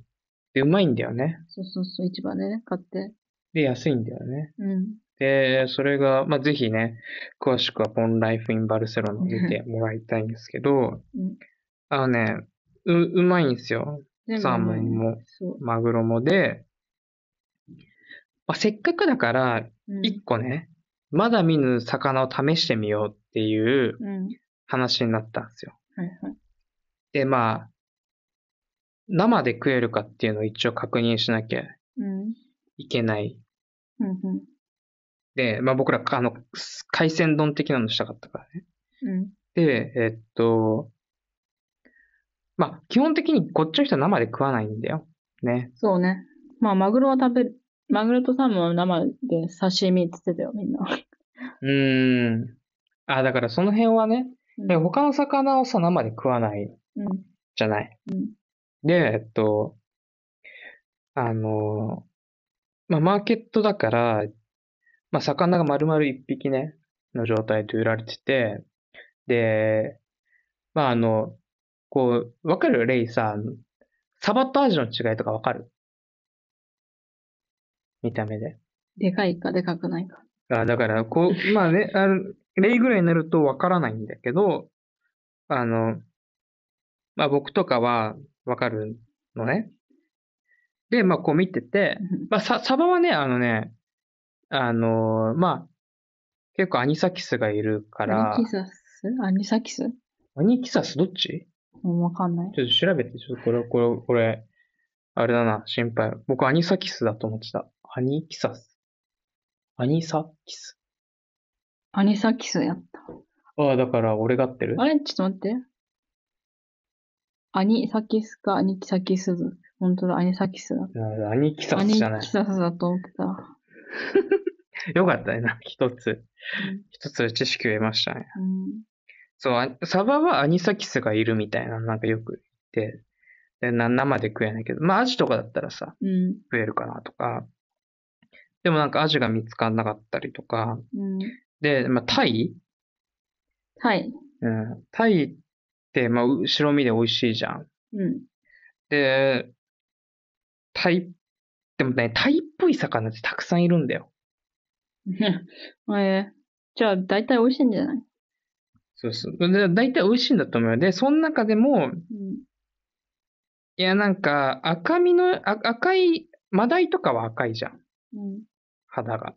で、うまいんだよね。そうそうそう、市場でね、買って。で、安いんだよね。うん。で、それが、まあ、ぜひね、詳しくはポンライフインバルセロナを見てもらいたいんですけど、うんあのね、う、うまいんですよ。サーモンも。マグロもで、まあ、せっかくだから、うん。一個ね、まだ見ぬ魚を試してみようっていううん。話になったんですよ。はいはい。で、まあ、生で食えるかっていうのを一応確認しなきゃうん。いけない。うん。うん。で、まあ僕ら、あの、海鮮丼的なのしたかったからね。うん。で、えっと、まあ、基本的にこっちの人は生で食わないんだよ。ね。そうね。まあ、マグロは食べる。マグロとサーモンは生で刺身って言ってたよ、みんな。うーん。あ、だからその辺はね、うんで他の魚をさ、生で食わないうん。じゃない。うん。で、えっと、あの、まあ、マーケットだから、まあ、魚が丸々一匹ね、の状態で売られてて、で、まあ、あの、こう、わかるレイさ、サバとアジの違いとかわかる？見た目で。でかいかでかくないか。あ、だから、こう、まあね、あの、例ぐらいになるとわからないんだけど、あの、まあ僕とかはわかるのね。で、まあこう見てて、まあササバはね、あのね、あの、まあ、結構アニサキスがいるからアニ、キサス？アニサキス？アニキサス？どっち？うんわかんない。ちょっと調べて、ちょっとこれ、これ、これ、あれだな、心配。僕アニサキスだと思ってた。アニキサス？アニサキス？アニサキスやった。ああ、だから俺が合ってる？あれ？ちょっと待って。アニサキスかアニキサキス。本当だ、アニサキスだ。あアニキサアニスじゃないキ。サスだと思ってた。<laughs> よかったね、な一つうん。一つ知識を得ましたね。うん。そう、あサバはアニサキスがいるみたいな、なんかよく言って、でな生で食えないけど、まあアジとかだったらさ、うん。食えるかなとか、でもなんかアジが見つからなかったりとか、うん。で、まあタイ？はい。うん。タイって、まあ、う白身で美味しいじゃん。うん。で、タイ、でもね、タイっぽい魚ってたくさんいるんだよ。えー、じゃあ、大体美味しいんじゃない？そうそう。で、大体美味しいんだと思うよ。で、その中でも、うん。いや、なんか、赤身の、あ赤い、マダイとかは赤いじゃん。うん。肌が。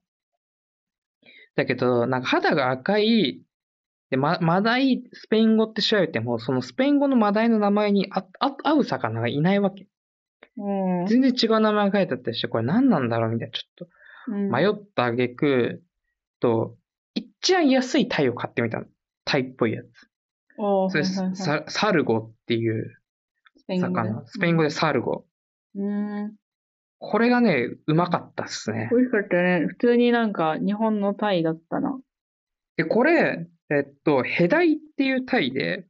だけど、なんか肌が赤い、で、ま、マダイ、スペイン語って調べても、そのスペイン語のマダイの名前にあ、あ、合う魚がいないわけ。うん。全然違う名前が書いてあったりして、これ何なんだろうみたいな、ちょっと迷った挙句と、一番安いタイを買ってみたの。タイっぽいやつ。それ、はいはいはいササルゴっていう魚。スペイン語でサルゴ。うん。これがね、うまかったっすね。美味しかったね。普通になんか日本のタイだったな。で、これ、えっと、ヘダイっていうタイで、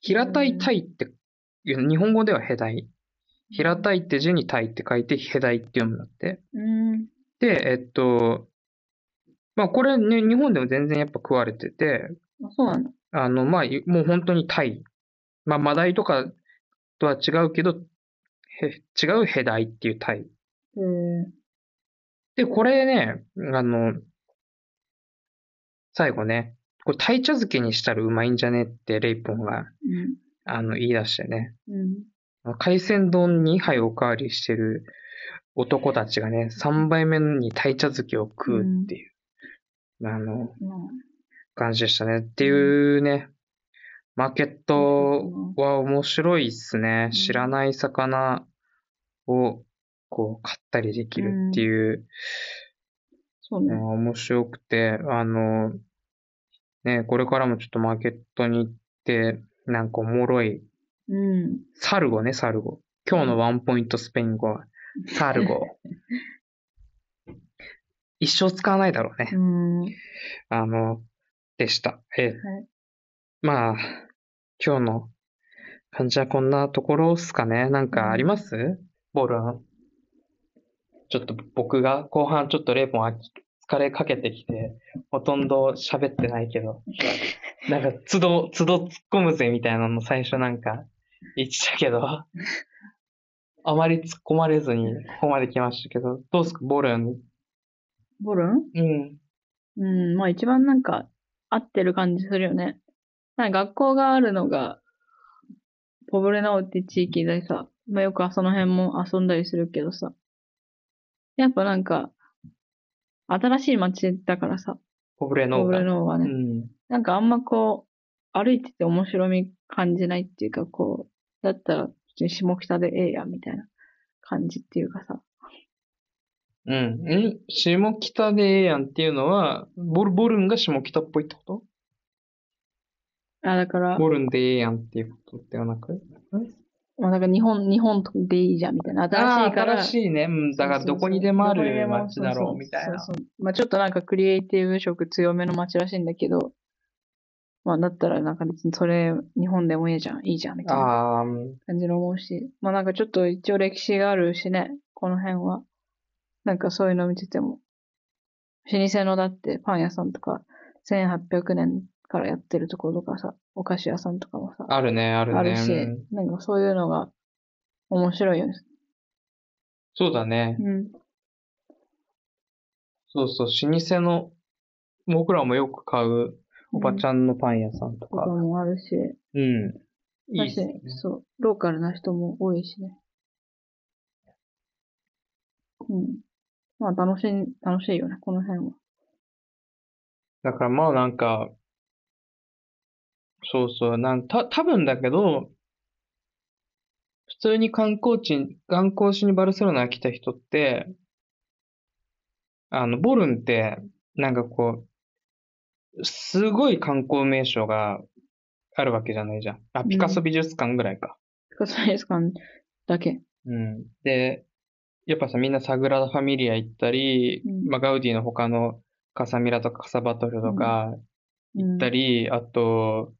平たいタイっていう、日本語ではヘダイ。平たいって字にタイって書いて、ヘダイって読むんだって。うん。で、えっと、まあこれね、日本でも全然やっぱ食われてて、あ、そうなんだ。あの、まあ、もう本当にタイ。まあ、マダイとかとは違うけど、へ違うヘダイっていうタイ。で、これね、あの、最後ね、これタイ茶漬けにしたらうまいんじゃねってレイポンが、うん。あの、言い出してね。うん。海鮮丼2杯おかわりしてる男たちがね、3杯目にタイ茶漬けを食うっていう、あの、うん感じでしたね。っていうね、マーケットは面白いっすね。ん知らない魚をこう買ったりできるっていうそうね。面白くて、あの、ね、これからもちょっとマーケットに行って、なんかおもろい、うん。 sargo ね、 sargo。今日のワンポイントスペイン語は、 sargo。<laughs> 一生使わないだろうね。うん。はい。あの、でした。えまあ、今日の感じはこんなところっすかね。なんかあります？ボルン。ちょっと僕が後半ちょっとレイポンあ疲れかけてきて、ほとんど喋ってないけど、なんか都度、都度突っ込むぜみたいなの最初なんか言ってたけど、あまり突っ込まれずにここまで来ましたけど、どうすか？ボルン。ボルン？うん。うん。まあ一番なんか合ってる感じするよね。なんか学校があるのが、ポブレナオって地域でさ、まあよくその辺も遊んだりするけどさ。やっぱなんか、新しい街だからさ、ポブレノポブーが。レノオはね。うん。なんかあんまこう、歩いてて面白み感じないっていうか、こう、だったら、普通に下北でええやんみたいな感じっていうかさ。うん。ん下北でええやんっていうのは、ボル、ボルンが下北っぽいってこあ、だからと、ボルンでええやんっていうことではなく？まあだから日本、日本でいいじゃんみたいな。新しいから。新しいね。うん。だからどこにでもある街だろうみたいな。そうそうまあちょっとなんかクリエイティブ色強めの街らしいんだけど、まあだったらなんか別にそれ日本でもいいじゃん、いいじゃんみたいな感じの思うし、まあなんかちょっと一応歴史があるしね、この辺は。なんかそういうの見てても。老舗のだってパン屋さんとか、1800年からやってるところとかさ、お菓子屋さんとかもさ、あるね、あるね。あるしうん、なんかそういうのが面白いよね。そうだね。うん。そうそう、老舗の、僕らもよく買うおばちんゃんのパン屋さんととかか。もあるし、うん。いいだしね。、そう、ローカルな人も多いしね。うん。まあ楽しい、楽しいよね、この辺は。だからまあなんか、そうそう、なんた、多分だけど、普通に観光地、観光地にバルセロナ来た人って、あの、ボルンって、なんかこう、すごい観光名所があるわけじゃないじゃん。あ、ピカソ美術館ぐらいか。ピカソ美術館だけ。うん。で、やっぱさ、みんなサグラダ・ファミリア行ったり、うんまあ、ガウディの他のカサミラとかカサバトルとか行行ったり、あと、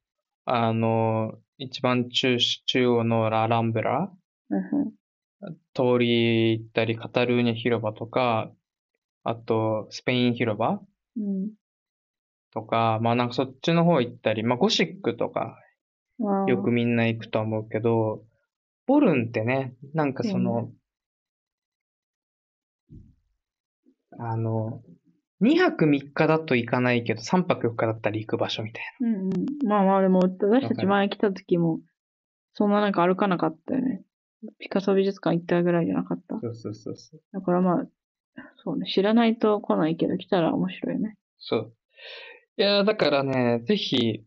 あの、一番中、中央のラ・ランブラ通り行ったり、カタルーニャ広場とか、あと、スペイン広場うん。とか、まあなんかそっちの方行ったり、まあゴシックとかうん。よくみんな行くと思うけど、ボルンってね、なんかその、あの、2泊3日だと行かないけど、3泊4日だったら行く場所みたいうんうん。まあまあでも、私たち前来た時も、そんななんか歩かなかったよね。ピカソ美術館行ったぐらいじゃなかったな。。そうそうそうそう。だからまあ、そうね、知らないと来ないけど、来たら面白いね。そう。いや、だからね、ぜひ、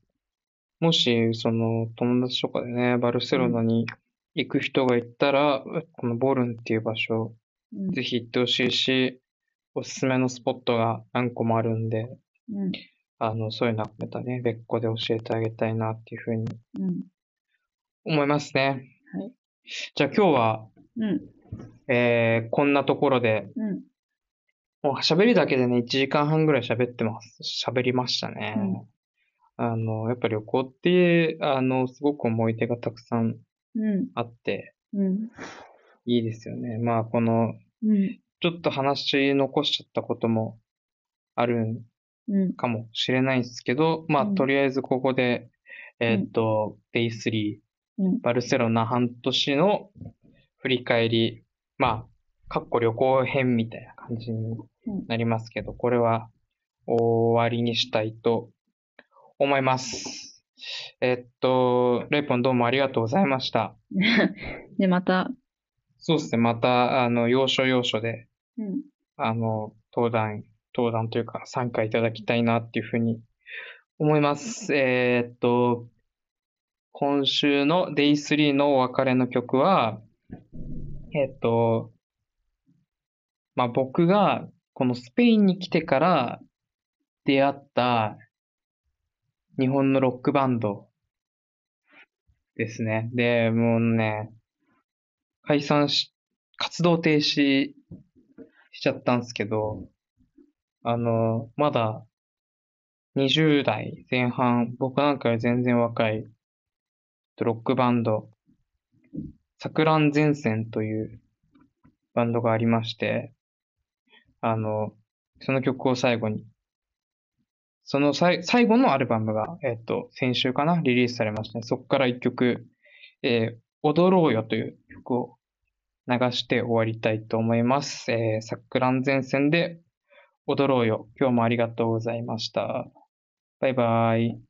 もし、その、友達とかでね、バルセロナに行く人がいたら、このボルンっていう場所、うん。ぜひ行ってほしいし、おすすめのスポットが何個もあるんで、うん。あの、そういうのはまたね、別個で教えてあげたいなっていうふうにうん。思いますね。はい。じゃあ今日は、うん。えー、こんなところで、うん。もう喋りだけでね、1時間半ぐらい喋ってます。喋りましたね。あの、やっぱ旅行って、あの、すごく思い出がたくさんうん。あって、うん。いいですよね。まあ、この、うん。ちょっと話残しちゃったこともあるうん。かもしれないんですけど、まあ、うんとりあえずここで、えーっと、Day3、うん。バルセロナ半年の振り返り、まあ、かっこ旅行編みたいな感じになりますけど、これは終わりにしたいと思います。えっと、レイポンどうもありがとうございました。で、<laughs> また、そうですね、また、あの、要所要所で、うん。あの、登壇、登壇というか参加いただきたいなっていうふうに思います。えーっと、今週の Day3 のお別れの曲は、えーっと、まあ、僕がこのスペインに来てから出会った日本のロックバンドですね。で、もうね、解散し、活動停止しちゃったんですけど、あの、まだ20代前半、僕なんかより全然若いロックバンド、錯乱前線というバンドがありまして、あの、その曲を最後に、そのさい最後のアルバムが、えっと、先週かな、リリースされましたね。そこから一曲、えー踊ろうよという曲を流して終わりたいと思います。えー、錯乱前線で踊ろうよ。今日もありがとうございました。バイバイ。